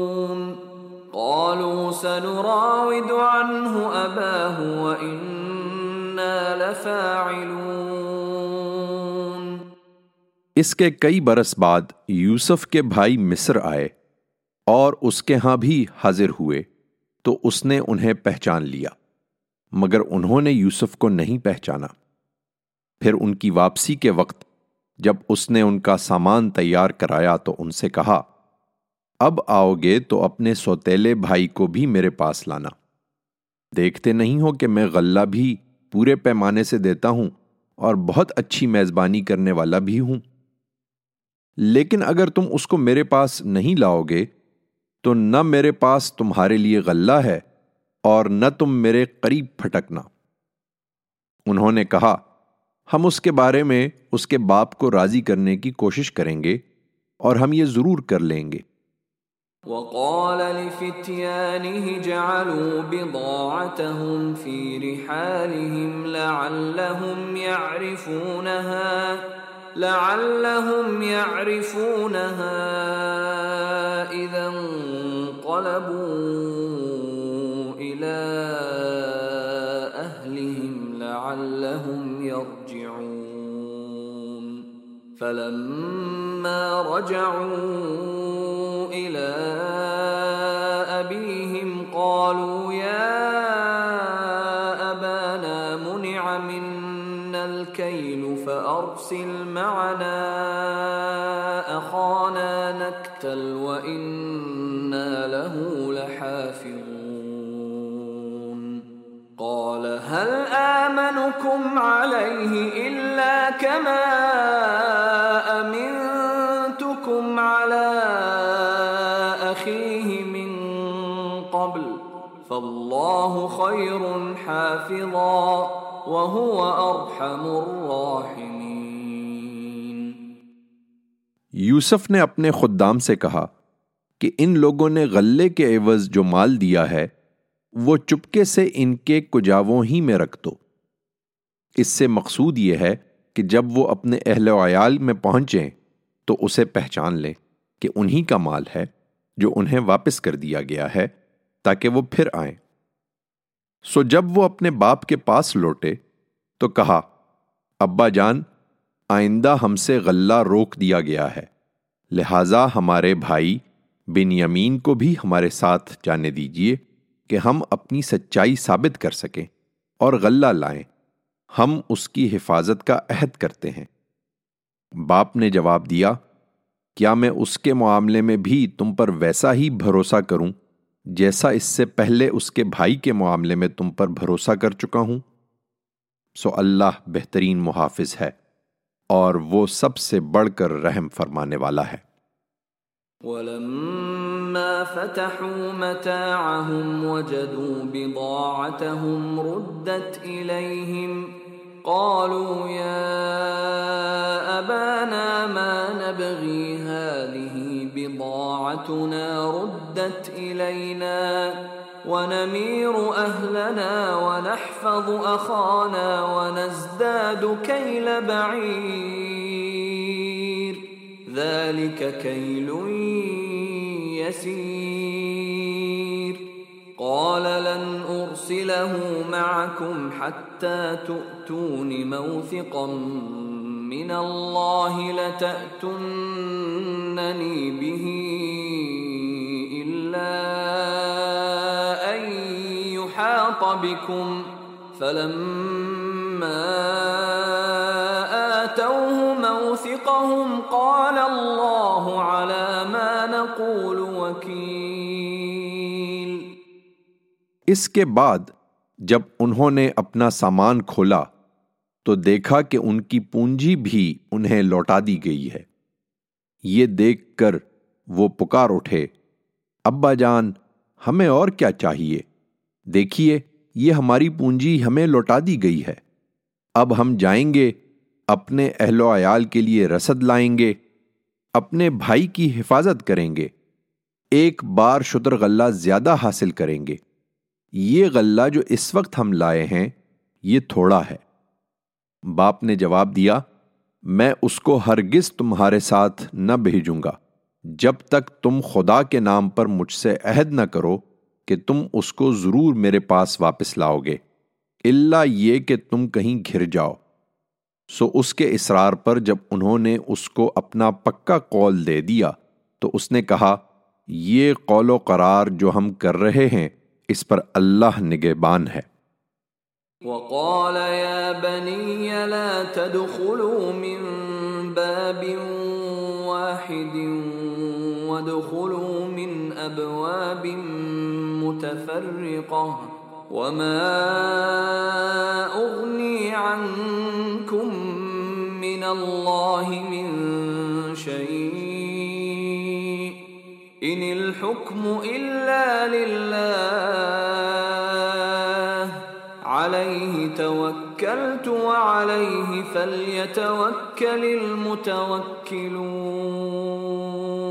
قالوا سنراود عنه أباه وإنا لفاعلون اس کے کئی برس بعد یوسف کے بھائی مصر آئے اور اس کے ہاں بھی حاضر ہوئے تو اس نے انہیں پہچان لیا، مگر انہوں نے یوسف کو نہیں پہچانا۔ پھر ان کی واپسی کے وقت جب اس نے ان کا سامان تیار کرایا تو ان سے کہا اب آؤ گے تو اپنے سوتیلے بھائی کو بھی میرے پاس لانا۔ دیکھتے نہیں ہو کہ میں غلہ بھی پورے پیمانے سے دیتا ہوں اور بہت اچھی میزبانی کرنے والا بھی ہوں۔ لیکن اگر تم اس کو میرے پاس نہیں لاؤ گے تو نہ میرے پاس تمہارے لیے غلہ ہے اور نہ تم میرے قریب پھٹکنا۔ انہوں نے کہا، ہم اس کے بارے میں اس کے باپ کو راضی کرنے کی کوشش کریں گے اور ہم یہ ضرور کر لیں گے۔ وقال لفتيانه جعلوا بضاعتهم في رحالهم لعلهم يعرفونها لعلهم يعرفونها إذا انقلبوا إلى أهلهم لعلهم يرجعون. فلما رجعوا فأرسل معنا أخانا نكتل وإنا له لحافظون. قال هل آمنكم عليه إلا كما أمنتكم على أخيه من قبل؟ فالله خير حافظا وهو أرحم الراحمين. یوسف نے اپنے خدام سے کہا کہ ان لوگوں نے غلے کے عوض جو مال دیا ہے، وہ چپکے سے ان کے کجاووں ہی میں رکھ دو۔ اس سے مقصود یہ ہے کہ جب وہ اپنے اہل و عیال میں پہنچیں، تو اسے پہچان لیں کہ انہی کا مال ہے جو انہیں واپس کر دیا گیا ہے، تاکہ وہ پھر آئیں۔ سو جب وہ اپنے باپ کے پاس لوٹے، تو کہا، ابا جان آئندہ ہم سے غلہ روک دیا گیا ہے۔ لہٰذا ہمارے بھائی بن یمین کو بھی ہمارے ساتھ جانے دیجیے کہ ہم اپنی سچائی ثابت کر سکیں اور غلہ لائیں۔ ہم اس کی حفاظت کا عہد کرتے ہیں۔ باپ نے جواب دیا، کیا میں اس کے معاملے میں بھی تم پر ویسا ہی بھروسہ کروں جیسا اس سے پہلے اس کے بھائی کے معاملے میں تم پر بھروسہ کر چکا ہوں؟ سو اللہ بہترین محافظ ہے۔ اور وہ سب سے بڑھ کر رحم فرمانے والا ہے۔ ولما فتحوا متاعهم وجدوا بضاعتهم ردت إليهم، قالوا يا أبانا ما نبغي هذه بضاعتنا ردت إلينا۔ ونمير أهلنا ونحفظ أخانا ونزداد كيل بعير. ذلك كيل يسير. قال لن أرسله معكم حتى تؤتون موثقا من الله لتأتنني به إلا بكم فلما آتوه موثقهم قال الله على ما نقول وكيل۔ اس کے بعد جب انہوں نے اپنا سامان کھولا تو دیکھا کہ ان کی پونجی بھی انہیں لوٹا دی گئی ہے۔ یہ دیکھ کر وہ پکار اٹھے، ابا جان، ہمیں اور کیا چاہیے؟ دیکھیے، یہ ہماری پونجی ہمیں لوٹا دی گئی ہے۔ اب ہم جائیں گے، اپنے اہل و عیال کے لیے رسد لائیں گے، اپنے بھائی کی حفاظت کریں گے۔ ایک بار شتر غلہ زیادہ حاصل کریں گے۔ یہ غلہ جو اس وقت ہم لائے ہیں، یہ تھوڑا ہے۔ باپ نے جواب دیا، میں اس کو ہرگز تمہارے ساتھ نہ بھیجوں گا۔ جب تک تم خدا کے نام پر مجھ سے عہد نہ کرو کہ تم اس کو ضرور میرے پاس واپس لاؤ گے۔ اللہ یہ کہ تم کہیں گھر جاؤ۔ سو اس کے اصرار پر جب انہوں نے اس کو اپنا پکا قول دے دیا، تو اس نے کہا، یہ قول و قرار جو ہم کر رہے ہیں، اس پر اللہ نگہبان ہے۔ وقال يا بني لا تدخلوا من باب واحد وادخلوا من ابواب متفرقة. وما اغني عنكم من الله من شيء. ان الحكم الا لله. عليه توكلت وعليه فليتوكل المتوكلون.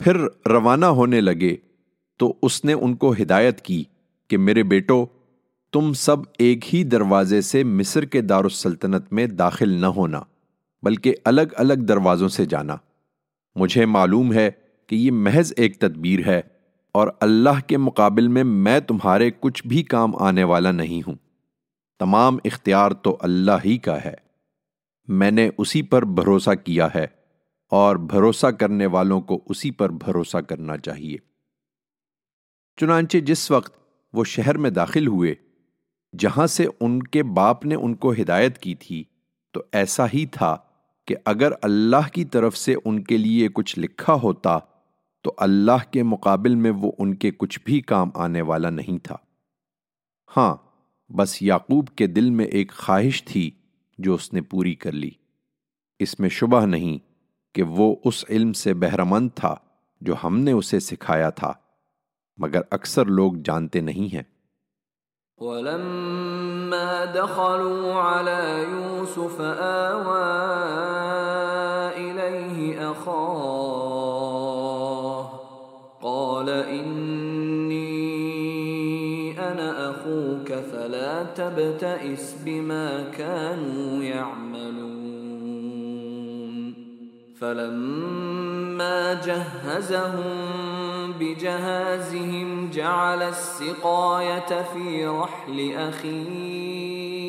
پھر روانہ ہونے لگے تو اس نے ان کو ہدایت کی کہ میرے بیٹو، تم سب ایک ہی دروازے سے مصر کے دارالسلطنت میں داخل نہ ہونا، بلکہ الگ الگ دروازوں سے جانا۔ مجھے معلوم ہے کہ یہ محض ایک تدبیر ہے اور اللہ کے مقابل میں میں تمہارے کچھ بھی کام آنے والا نہیں ہوں۔ تمام اختیار تو اللہ ہی کا ہے۔ میں نے اسی پر بھروسہ کیا ہے اور بھروسہ کرنے والوں کو اسی پر بھروسہ کرنا چاہیے۔ چنانچہ جس وقت وہ شہر میں داخل ہوئے، جہاں سے ان کے باپ نے ان کو ہدایت کی تھی، تو ایسا ہی تھا کہ اگر اللہ کی طرف سے ان کے لیے کچھ لکھا ہوتا، تو اللہ کے مقابل میں وہ ان کے کچھ بھی کام آنے والا نہیں تھا۔ ہاں بس یعقوب کے دل میں ایک خواہش تھی جو اس نے پوری کر لی۔ اس میں شبہ نہیں کہ وہ اس علم سے بہرمند تھا جو ہم نے اسے سکھایا تھا، مگر اکثر لوگ جانتے نہیں ہیں۔ ولما دخلوا على يوسف آوى إليه أخاه تبتئس بما كانوا يعملون. فلما جهزهم بجهازهم جعل السقاية في رحل أخيه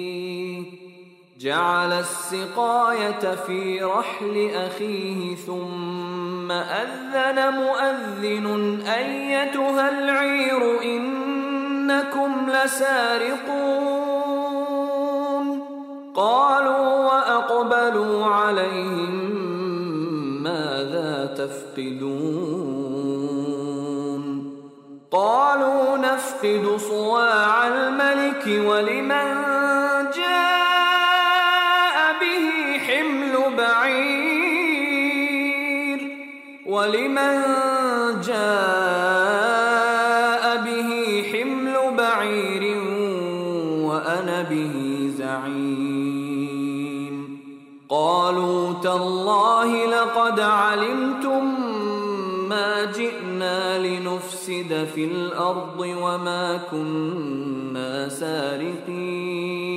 جعل السقاية في رحل أخيه ثم أذن مؤذن أيتها العير إنكم لسارقون. قالوا وأقبلوا عليهم ماذا تفقدون. قالوا نفقد صواع الملك ولمن جاء تالله لقد علمتم ما جئنا لنفسد في الأرض وما كنا سارقين.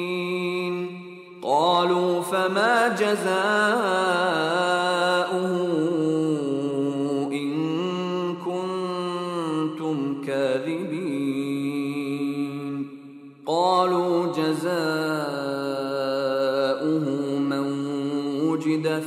قالوا فما جزاؤه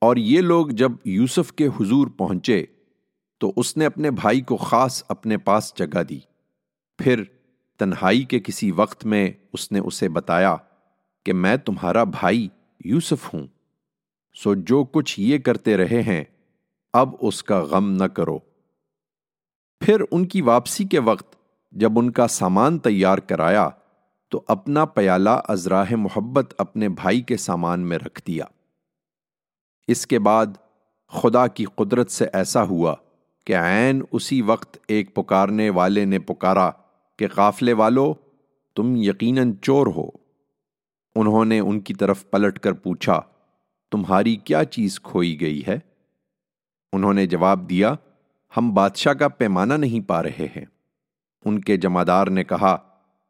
اور یہ لوگ جب یوسف کے حضور پہنچے تو اس نے اپنے بھائی کو خاص اپنے پاس جگہ دی۔ پھر تنہائی کے کسی وقت میں اس نے اسے بتایا کہ میں تمہارا بھائی یوسف ہوں۔ سو جو کچھ یہ کرتے رہے ہیں، اب اس کا غم نہ کرو۔ پھر ان کی واپسی کے وقت جب ان کا سامان تیار کرایا تو اپنا پیالہ ازراہ محبت اپنے بھائی کے سامان میں رکھ دیا۔ اس کے بعد خدا کی قدرت سے ایسا ہوا کہ عین اسی وقت ایک پکارنے والے نے پکارا کہ قافلے والو، تم یقیناً چور ہو۔ انہوں نے ان کی طرف پلٹ کر پوچھا، تمہاری کیا چیز کھوئی گئی ہے؟ انہوں نے جواب دیا، ہم بادشاہ کا پیمانہ نہیں پا رہے ہیں۔ ان کے جمادار نے کہا،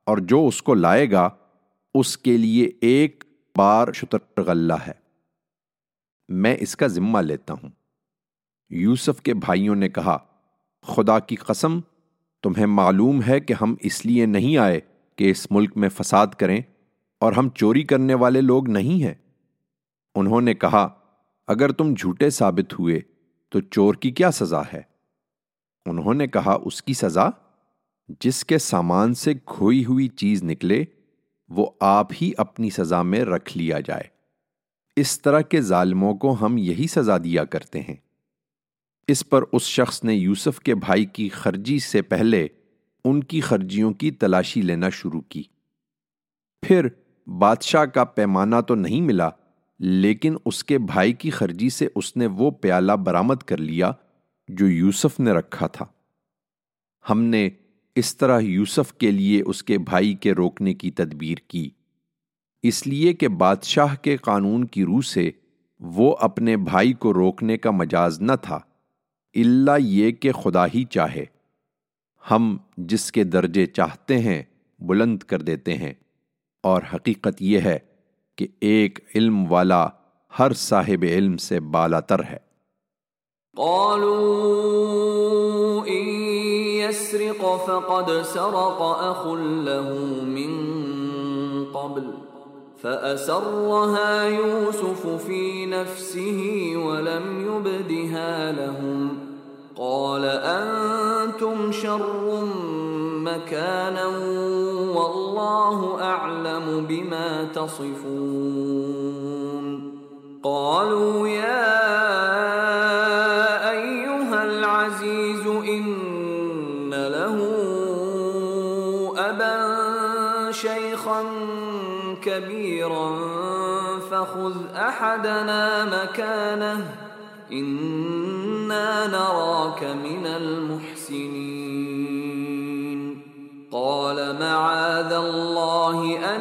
اور جو اس کو لائے گا، اس کے لیے ایک بار شتر غلہ ہے۔ میں اس کا ذمہ لیتا ہوں۔ یوسف کے بھائیوں نے کہا، خدا کی قسم، تمہیں معلوم ہے کہ ہم اس لیے نہیں آئے کہ اس ملک میں فساد کریں اور ہم چوری کرنے والے لوگ نہیں ہیں۔ انہوں نے کہا، اگر تم جھوٹے ثابت ہوئے تو چور کی کیا سزا ہے؟ انہوں نے کہا، اس کی سزا؟ جس کے سامان سے کھوئی ہوئی چیز نکلے، وہ آپ ہی اپنی سزا میں رکھ لیا جائے۔ اس طرح کے ظالموں کو ہم یہی سزا دیا کرتے ہیں۔ اس پر اس شخص نے یوسف کے بھائی کی خرجی سے پہلے ان کی خرجیوں کی تلاشی لینا شروع کی۔ پھر بادشاہ کا پیمانہ تو نہیں ملا، لیکن اس کے بھائی کی خرجی سے اس نے وہ پیالہ برآمد کر لیا جو یوسف نے رکھا تھا۔ ہم نے اس طرح یوسف کے لیے اس کے بھائی کے روکنے کی تدبیر کی۔ اس لیے کہ بادشاہ کے قانون کی روح سے وہ اپنے بھائی کو روکنے کا مجاز نہ تھا اللہ یہ کہ خدا ہی چاہے۔ ہم جس کے درجے چاہتے ہیں بلند کر دیتے ہیں۔ اور حقیقت یہ ہے کہ ایک علم والا ہر صاحب علم سے بالا تر ہے۔ قالوا إن يسرق فقد سرق أخ له من فأسرها يوسف في نفسه ولم يبدها لهم. قال أنتم شر مكانا والله أعلم بما تصفون. قالوا يا فخذ أحدنا مكانه. إنا نراك من المحسنين. قال معاذ الله أن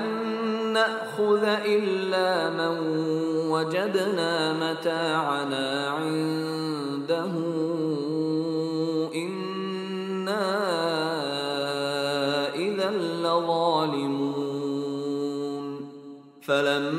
نأخذ إلا من وجدنا متاعنا عنده. إنا إذا لظالمون. فلما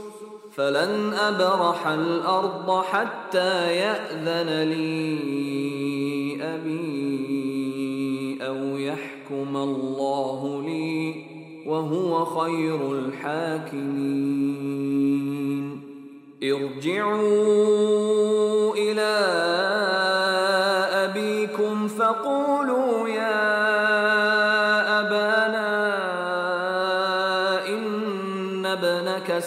فلن أبرح الأرض حتى يأذن لي أبي أو يحكم الله لي وهو خير الحاكمين. ارجعوا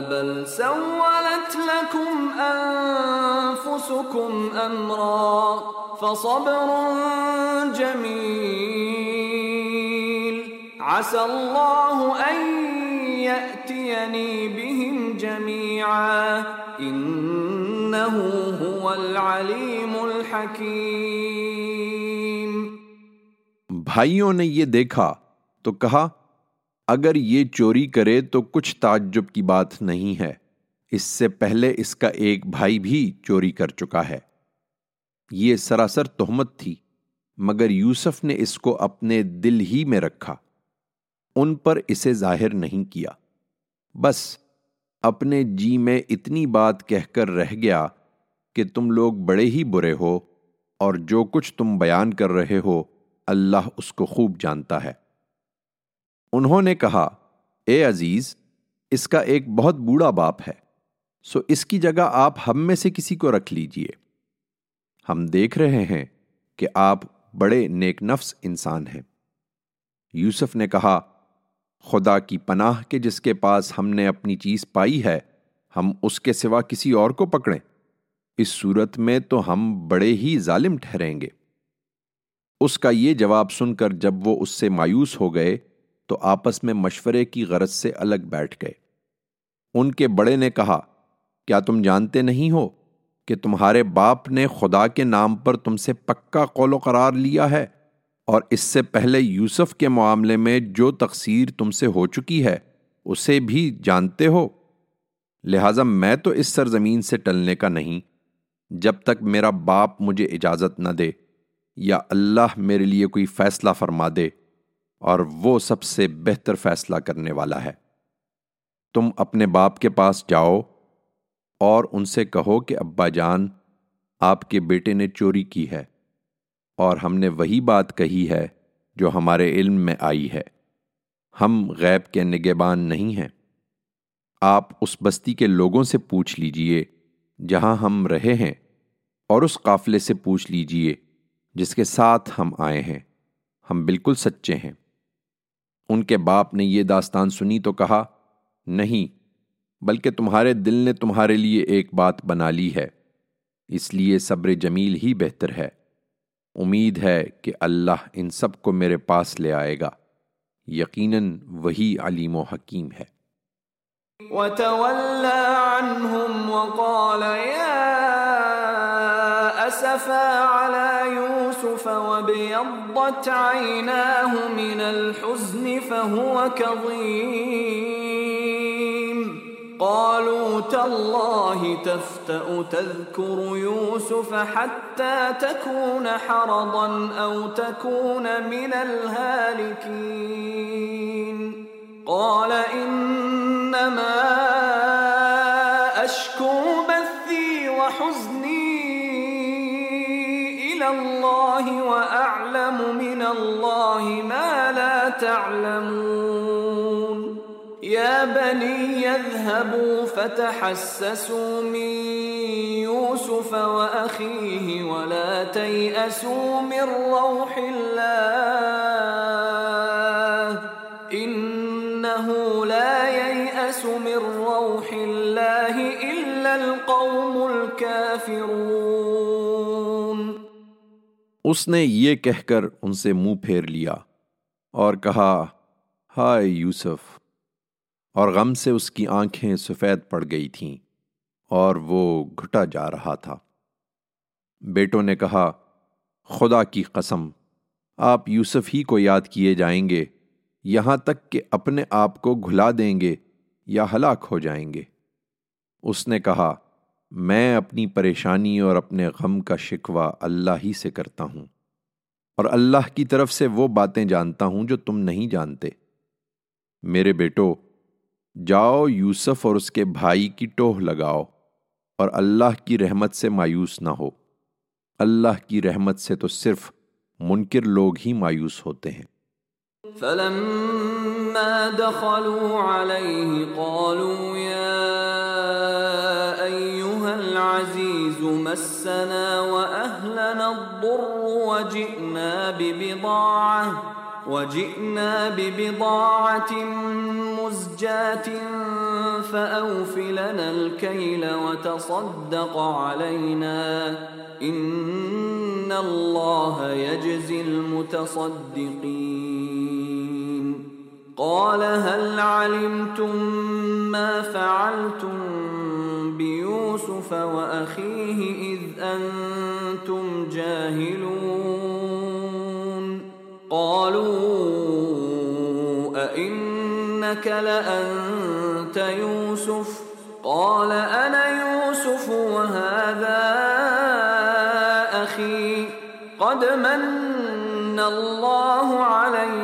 بل سولت لكم أنفسكم أمرا فصبر جميل عسى الله أن يأتيني بهم جميعا إنه هو العليم الحكيم بھائیوں نے یہ دیکھا تو کہا اگر یہ چوری کرے تو کچھ تعجب کی بات نہیں ہے۔ اس سے پہلے اس کا ایک بھائی بھی چوری کر چکا ہے۔ یہ سراسر تہمت تھی، مگر یوسف نے اس کو اپنے دل ہی میں رکھا۔ ان پر اسے ظاہر نہیں کیا۔ بس اپنے جی میں اتنی بات کہہ کر رہ گیا کہ تم لوگ بڑے ہی برے ہو اور جو کچھ تم بیان کر رہے ہو، اللہ اس کو خوب جانتا ہے۔ انہوں نے کہا، اے عزیز، اس کا ایک بہت بوڑھا باپ ہے، سو اس کی جگہ آپ ہم میں سے کسی کو رکھ لیجیے۔ ہم دیکھ رہے ہیں کہ آپ بڑے نیک نفس انسان ہیں۔ یوسف نے کہا، خدا کی پناہ کے جس کے پاس ہم نے اپنی چیز پائی ہے، ہم اس کے سوا کسی اور کو پکڑیں۔ اس صورت میں تو ہم بڑے ہی ظالم ٹھہریں گے اس کا یہ جواب سن کر جب وہ اس سے مایوس ہو گئے تو آپس میں مشورے کی غرض سے الگ بیٹھ گئے۔ ان کے بڑے نے کہا، کیا تم جانتے نہیں ہو کہ تمہارے باپ نے خدا کے نام پر تم سے پکا قول و قرار لیا ہے؟ اور اس سے پہلے یوسف کے معاملے میں جو تقسیر تم سے ہو چکی ہے، اسے بھی جانتے ہو؟ لہذا میں تو اس سرزمین سے ٹلنے کا نہیں۔ جب تک میرا باپ مجھے اجازت نہ دے یا اللہ میرے لیے کوئی فیصلہ فرما دے اور وہ سب سے بہتر فیصلہ کرنے والا ہے۔ تم اپنے باپ کے پاس جاؤ اور ان سے کہو کہ، ابا جان، آپ کے بیٹے نے چوری کی ہے اور ہم نے وہی بات کہی ہے جو ہمارے علم میں آئی ہے۔ ہم غیب کے نگہبان نہیں ہیں۔ آپ اس بستی کے لوگوں سے پوچھ لیجیے جہاں ہم رہے ہیں اور اس قافلے سے پوچھ لیجیے جس کے ساتھ ہم آئے ہیں۔ ہم بالکل سچے ہیں۔ ان کے باپ نے یہ داستان سنی تو کہا، نہیں، بلکہ تمہارے دل نے تمہارے لیے ایک بات بنا لی ہے، اس لیے صبر جمیل ہی بہتر ہے۔ امید ہے کہ اللہ ان سب کو میرے پاس لے آئے گا۔ یقیناً وہی علیم و حکیم ہے۔ وتولى عنهم وقال، يا أسفا على يوسف وابيضت عيناه من الحزن فهو كظيم. قالوا تالله تفتأ تذكر يوسف حتى تكون حرضا أو تكون من الهالكين. قال إنما الله ما لا تعلمون. يا بني يذهبوا فتحسسوا من يوسف وأخيه ولا تيأسوا من روح الله. إن من روح الله إلا القوم الكافرون. اس نے یہ کہہ کر ان سے منہ پھیر لیا اور کہا، ہائے یوسف۔ اور غم سے اس کی آنکھیں سفید پڑ گئی تھیں اور وہ گھٹا جا رہا تھا۔ بیٹوں نے کہا، خدا کی قسم، آپ یوسف ہی کو یاد کیے جائیں گے، یہاں تک کہ اپنے آپ کو گھلا دیں گے یا ہلاک ہو جائیں گے۔ اس نے کہا میں اپنی پریشانی اور اپنے غم کا شکوہ اللہ ہی سے کرتا ہوں۔ اور اللہ کی طرف سے وہ باتیں جانتا ہوں جو تم نہیں جانتے۔ میرے بیٹو، جاؤ یوسف اور اس کے بھائی کی ٹوہ لگاؤ، اور اللہ کی رحمت سے مایوس نہ ہو۔ اللہ کی رحمت سے تو صرف منکر لوگ ہی مایوس ہوتے ہیں۔ فلما دخلوا عليه قالوا يا مسنا وأهلنا الضر وجئنا ببضاعة وجئنا ببضاعة مزجاة فأوف لنا الكيل وتصدق علينا. إن الله يجزي المتصدقين. قال هل علمتم ما فعلتم؟ بيوسف واخيه اذ أنتم جاهلون قالوا ائنك لانت يوسف قال أنا يوسف وهذا أخي قد من الله علي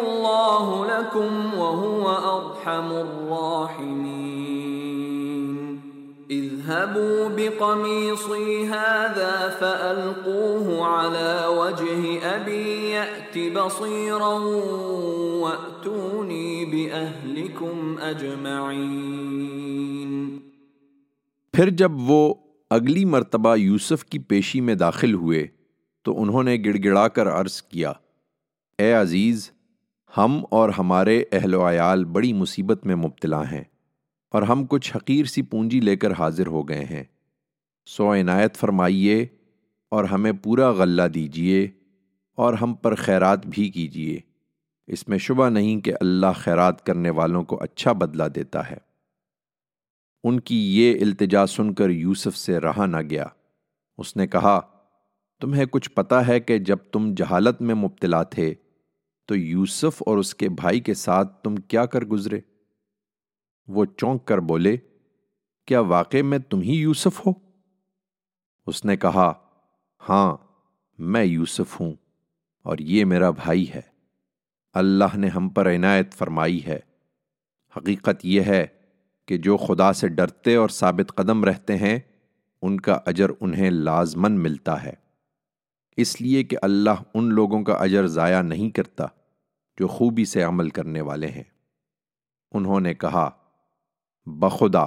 الله لكم وهو أرحم الراحمين. اذهبوا بقميصي هذا فألقوه على وجه أبي يأت بصيرا وأتوني بأهلكم أجمعين. پھر جب وہ اگلی مرتبہ یوسف کی پیشی میں داخل ہوئے تو انہوں نے گڑ گڑا کر عرض کیا اے عزیز ہم اور ہمارے اہل و عیال بڑی مصیبت میں مبتلا ہیں اور ہم کچھ حقیر سی پونجی لے کر حاضر ہو گئے ہیں۔ سو عنایت فرمائیے اور ہمیں پورا غلہ دیجیے اور ہم پر خیرات بھی کیجیے۔ اس میں شبہ نہیں کہ اللہ خیرات کرنے والوں کو اچھا بدلہ دیتا ہے۔ ان کی یہ التجا سن کر یوسف سے رہا نہ گیا۔ اس نے کہا، تمہیں کچھ پتا ہے کہ جب تم جہالت میں مبتلا تھے تو یوسف اور اس کے بھائی کے ساتھ تم کیا کر گزرے؟ وہ چونک کر بولے، کیا واقع میں تم ہی یوسف ہو؟ اس نے کہا ہاں میں یوسف ہوں اور یہ میرا بھائی ہے۔ اللہ نے ہم پر عنایت فرمائی ہے۔ حقیقت یہ ہے کہ جو خدا سے ڈرتے اور ثابت قدم رہتے ہیں، ان کا اجر انہیں لازمن ملتا ہے۔ اس لیے کہ اللہ ان لوگوں کا اجر ضائع نہیں کرتا۔ جو خوبی سے عمل کرنے والے ہیں۔ انہوں نے کہا، بخدا،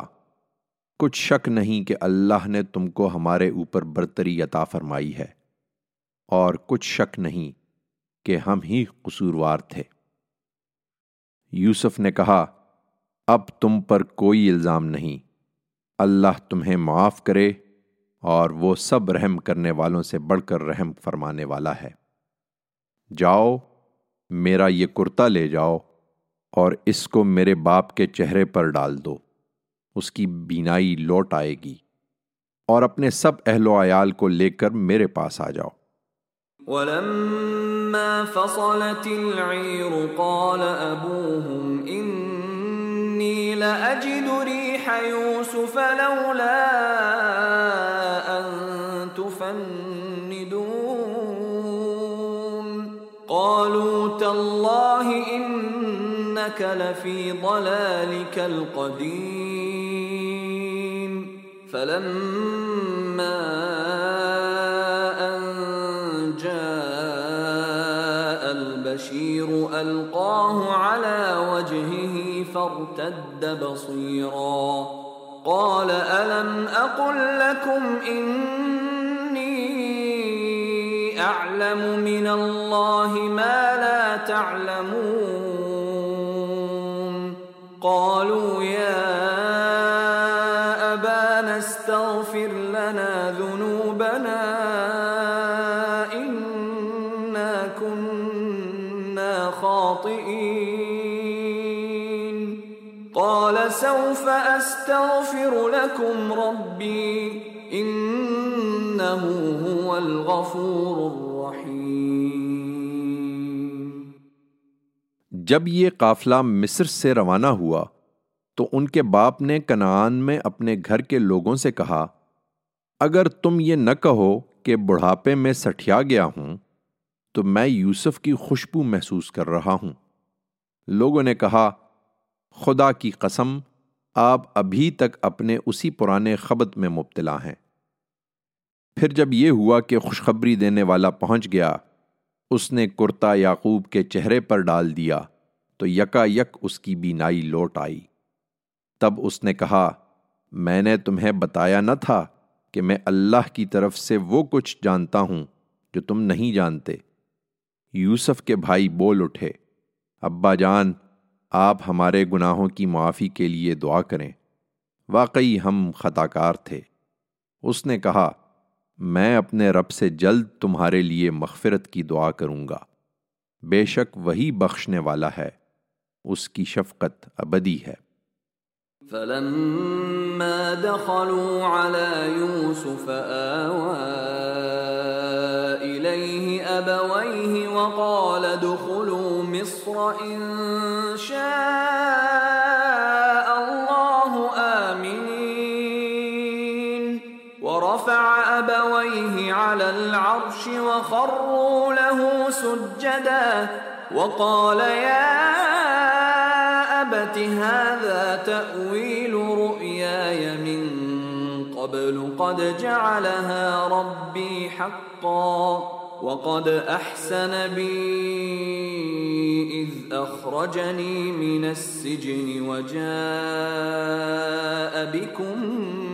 کچھ شک نہیں کہ اللہ نے تم کو ہمارے اوپر برتری عطا فرمائی ہے، اور کچھ شک نہیں کہ ہم ہی قصوروار تھے۔ یوسف نے کہا، اب تم پر کوئی الزام نہیں، اللہ تمہیں معاف کرے، اور وہ سب رحم کرنے والوں سے بڑھ کر رحم فرمانے والا ہے۔ جاؤ میرا یہ کرتا لے جاؤ اور اس کو میرے باپ کے چہرے پر ڈال دو، اس کی بینائی لوٹ آئے گی اور اپنے سب اہل و عیال کو لے کر میرے پاس آ جاؤ۔ ولما فصلت العير قال أبوهم إني لأجد ريح يوسف لولا أن تفندون قالوا تالله إنك لفي ضلالك القديم. فلما أن جاء البشير ألقاه على وجهه فارتد بصيرا. قال ألم أقل لكم إني أعلم من الله ما لا تعلمون. قالوا يا أبانا استغفر لنا ذنوبنا إنا كنا خاطئين. قال سوف أستغفر لكم ربي إنه هو الغفور جب یہ قافلہ مصر سے روانہ ہوا، تو ان کے باپ نے کنعان میں اپنے گھر کے لوگوں سے کہا، اگر تم یہ نہ کہو کہ بڑھاپے میں سٹھیا گیا ہوں، تو میں یوسف کی خوشبو محسوس کر رہا ہوں۔ لوگوں نے کہا، خدا کی قسم، آپ ابھی تک اپنے اسی پرانے خبت میں مبتلا ہیں۔ پھر جب یہ ہوا کہ خوشخبری دینے والا پہنچ گیا، اس نے کرتا یعقوب کے چہرے پر ڈال دیا، تو یکا یک اس کی بینائی لوٹ آئی۔ تب اس نے کہا، میں نے تمہیں بتایا نہ تھا کہ میں اللہ کی طرف سے وہ کچھ جانتا ہوں جو تم نہیں جانتے۔ یوسف کے بھائی بول اٹھے، ابا جان، آپ ہمارے گناہوں کی معافی کے لیے دعا کریں۔ واقعی ہم خطا کار تھے۔ اس نے کہا میں اپنے رب سے جلد تمہارے لیے مغفرت کی دعا کروں گا۔ بے شک وہی بخشنے والا ہے، اس کی شفقت ابدی ہے۔ فلما دخلوا على يوسف آوى إليه أبويه وقال ادخلوا مصر إن ورفع أبويه على العرش وخروا له سجدا وقال يا أبت هذا تأويل رؤياي من قبل قد جعلها ربي حقا وقد أحسن بي إذ أخرجني من السجن وجاء بكم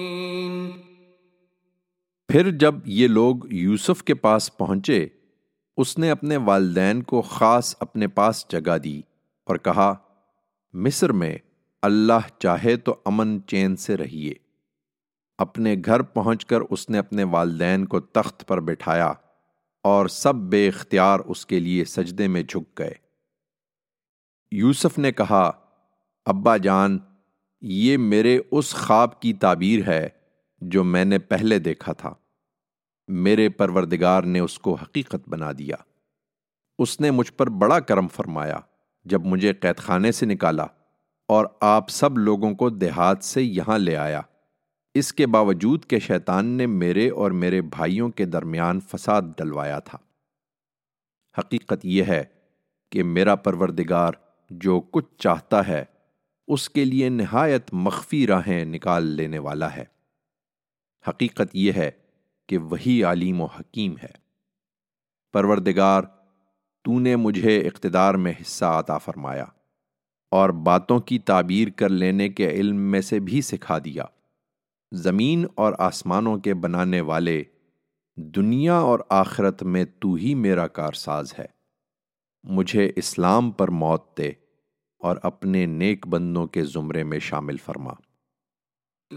پھر جب یہ لوگ یوسف کے پاس پہنچے، اس نے اپنے والدین کو خاص اپنے پاس جگہ دی اور کہا، مصر میں اللہ چاہے تو امن چین سے رہیے۔ اپنے گھر پہنچ کر اس نے اپنے والدین کو تخت پر بٹھایا اور سب بے اختیار اس کے لیے سجدے میں جھک گئے۔ یوسف نے کہا، ابا جان، یہ میرے اس خواب کی تعبیر ہے جو میں نے پہلے دیکھا تھا۔ میرے پروردگار نے اس کو حقیقت بنا دیا۔ اس نے مجھ پر بڑا کرم فرمایا جب مجھے قید خانے سے نکالا اور آپ سب لوگوں کو دیہات سے یہاں لے آیا۔ اس کے باوجود کہ شیطان نے میرے اور میرے بھائیوں کے درمیان فساد ڈلوایا تھا۔ حقیقت یہ ہے کہ میرا پروردگار جو کچھ چاہتا ہے، اس کے لیے نہایت مخفی راہیں نکال لینے والا ہے۔ حقیقت یہ ہے کہ وہی علیم و حکیم ہے۔ پروردگار، تو نے مجھے اقتدار میں حصہ عطا فرمایا اور باتوں کی تعبیر کر لینے کے علم میں سے بھی سکھا دیا۔ زمین اور آسمانوں کے بنانے والے، دنیا اور آخرت میں تو ہی میرا کارساز ہے۔ مجھے اسلام پر موت دے اور اپنے نیک بندوں کے زمرے میں شامل فرما۔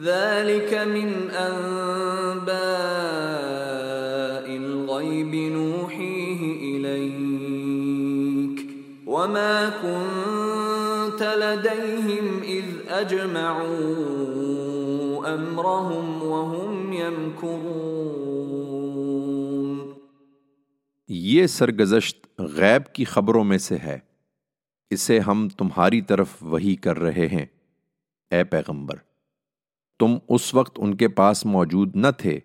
ذلك من انباء الغيب نوحيه اليك وما كنت لديهم اذ اجمعوا امرهم وهم يمكرون. یہ سرگزشت غیب کی خبروں میں سے ہے، اسے ہم تمہاری طرف وہی کر رہے ہیں، اے پیغمبر۔ تم اس وقت ان کے پاس موجود نہ تھے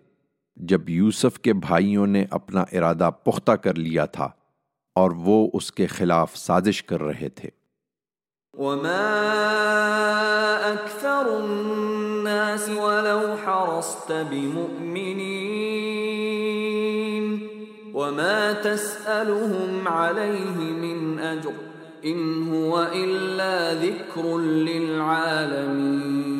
جب یوسف کے بھائیوں نے اپنا ارادہ پختہ کر لیا تھا اور وہ اس کے خلاف سازش کر رہے تھے۔ وما اکثر الناس ولو حرصت بمؤمنین وما تسألهم عليه من اجر ان هو الا ذکر للعالمین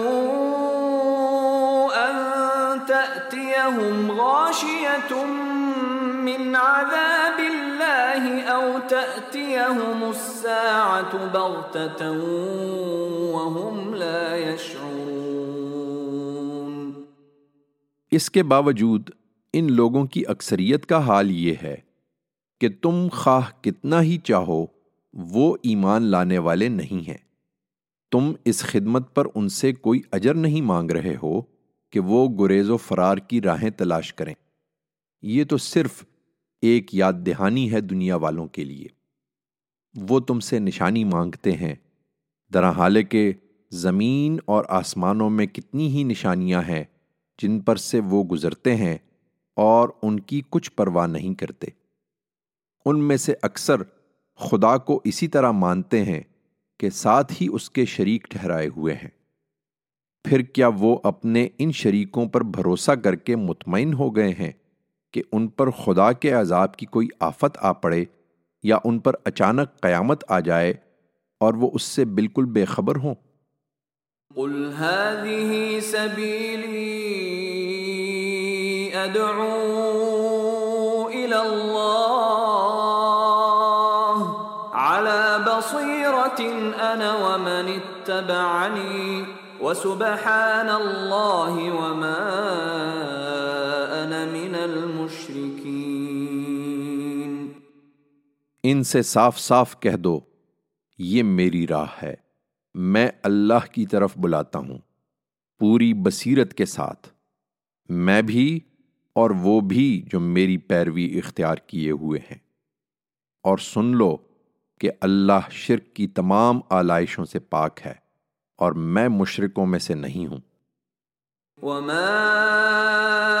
غاشية من عذاب الله أو تأتيهم الساعة بغتة وهم لا يشعرون اس کے باوجود ان لوگوں کی اکثریت کا حال یہ ہے کہ تم خواہ کتنا ہی چاہو، وہ ایمان لانے والے نہیں ہیں۔ تم اس خدمت پر ان سے کوئی اجر نہیں مانگ رہے ہو کہ وہ گریز و فرار کی راہیں تلاش کریں۔ یہ تو صرف ایک یاد دہانی ہے دنیا والوں کے لیے۔ وہ تم سے نشانی مانگتے ہیں۔ درحال کے زمین اور آسمانوں میں کتنی ہی نشانیاں ہیں جن پر سے وہ گزرتے ہیں اور ان کی کچھ پرواہ نہیں کرتے۔ ان میں سے اکثر خدا کو اسی طرح مانتے ہیں کہ ساتھ ہی اس کے شریک ٹھہرائے ہوئے ہیں۔ پھر کیا وہ اپنے ان شریکوں پر بھروسہ کر کے مطمئن ہو گئے ہیں؟ کہ ان پر خدا کے عذاب کی کوئی آفت آ پڑے یا ان پر اچانک قیامت آ جائے اور وہ اس سے بالکل بے خبر ہوں۔ قل هذه سبيلي ادعو الى الله على بصيره انا ومن اتبعني وسبحان اللہ وما انا من المشرکین ان سے صاف صاف کہہ دو، یہ میری راہ ہے، میں اللہ کی طرف بلاتا ہوں، پوری بصیرت کے ساتھ۔ میں بھی اور وہ بھی جو میری پیروی اختیار کیے ہوئے ہیں۔ اور سن لو کہ اللہ شرک کی تمام آلائشوں سے پاک ہے اور میں مشرکوں میں سے نہیں ہوں۔ وما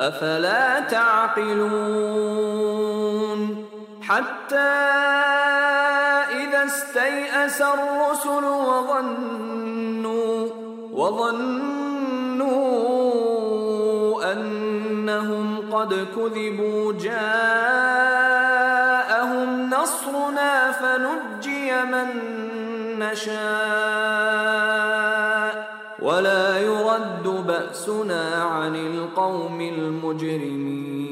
أفلا تعقلون حتى إذا استيأس الرسل وظنوا وظنوا أنهم قد كذبوا جاءهم نصرنا فنجي من نشاء بأسنا عن القوم المجرمين.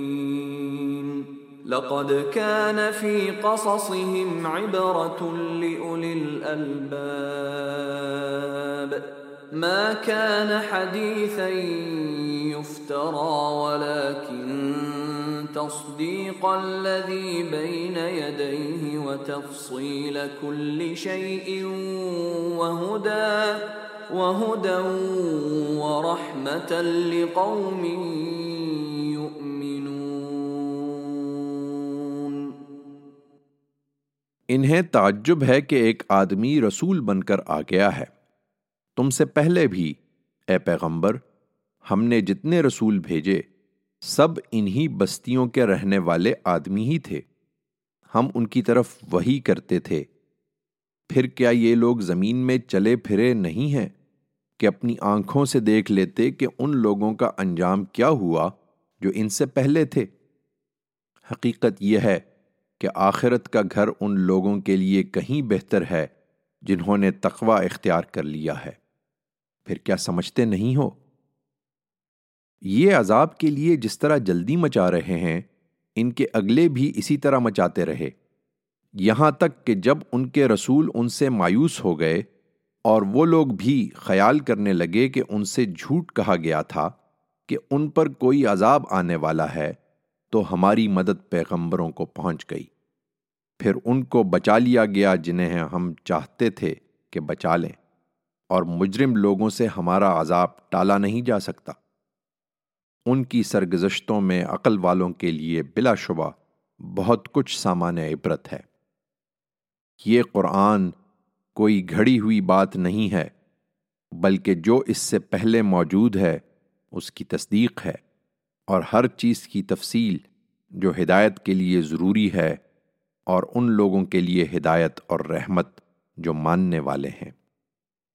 لقد كان في قصصهم عبرة لأولي الألباب. ما كان حديثا يفترى ولكن تصديق الذي بين يديه وتفصيل كل شيء وهدى. وهدى ورحمة لقوم يؤمنون. انہیں تعجب ہے کہ ایک آدمی رسول بن کر آ گیا ہے۔ تم سے پہلے بھی، اے پیغمبر، ہم نے جتنے رسول بھیجے، سب انہی بستیوں کے رہنے والے آدمی ہی تھے۔ ہم ان کی طرف وہی کرتے تھے۔ پھر کیا یہ لوگ زمین میں چلے پھرے نہیں ہیں؟ کہ اپنی آنکھوں سے دیکھ لیتے کہ ان لوگوں کا انجام کیا ہوا جو ان سے پہلے تھے۔ حقیقت یہ ہے کہ آخرت کا گھر ان لوگوں کے لیے کہیں بہتر ہے جنہوں نے تقوی اختیار کر لیا ہے۔ پھر کیا سمجھتے نہیں ہو؟ یہ عذاب کے لیے جس طرح جلدی مچا رہے ہیں، ان کے اگلے بھی اسی طرح مچاتے رہے۔ یہاں تک کہ جب ان کے رسول ان سے مایوس ہو گئے اور وہ لوگ بھی خیال کرنے لگے کہ ان سے جھوٹ کہا گیا تھا کہ ان پر کوئی عذاب آنے والا ہے، تو ہماری مدد پیغمبروں کو پہنچ گئی۔ پھر ان کو بچا لیا گیا جنہیں ہم چاہتے تھے کہ بچا لیں، اور مجرم لوگوں سے ہمارا عذاب ٹالا نہیں جا سکتا۔ ان کی سرگزشتوں میں عقل والوں کے لیے بلا شبہ بہت کچھ سامان عبرت ہے۔ یہ قرآن کوئی گھڑی ہوئی بات نہیں ہے، بلکہ جو اس سے پہلے موجود ہے، اس کی تصدیق ہے۔ اور ہر چیز کی تفصیل جو ہدایت کے لیے ضروری ہے، اور ان لوگوں کے لیے ہدایت اور رحمت جو ماننے والے ہیں۔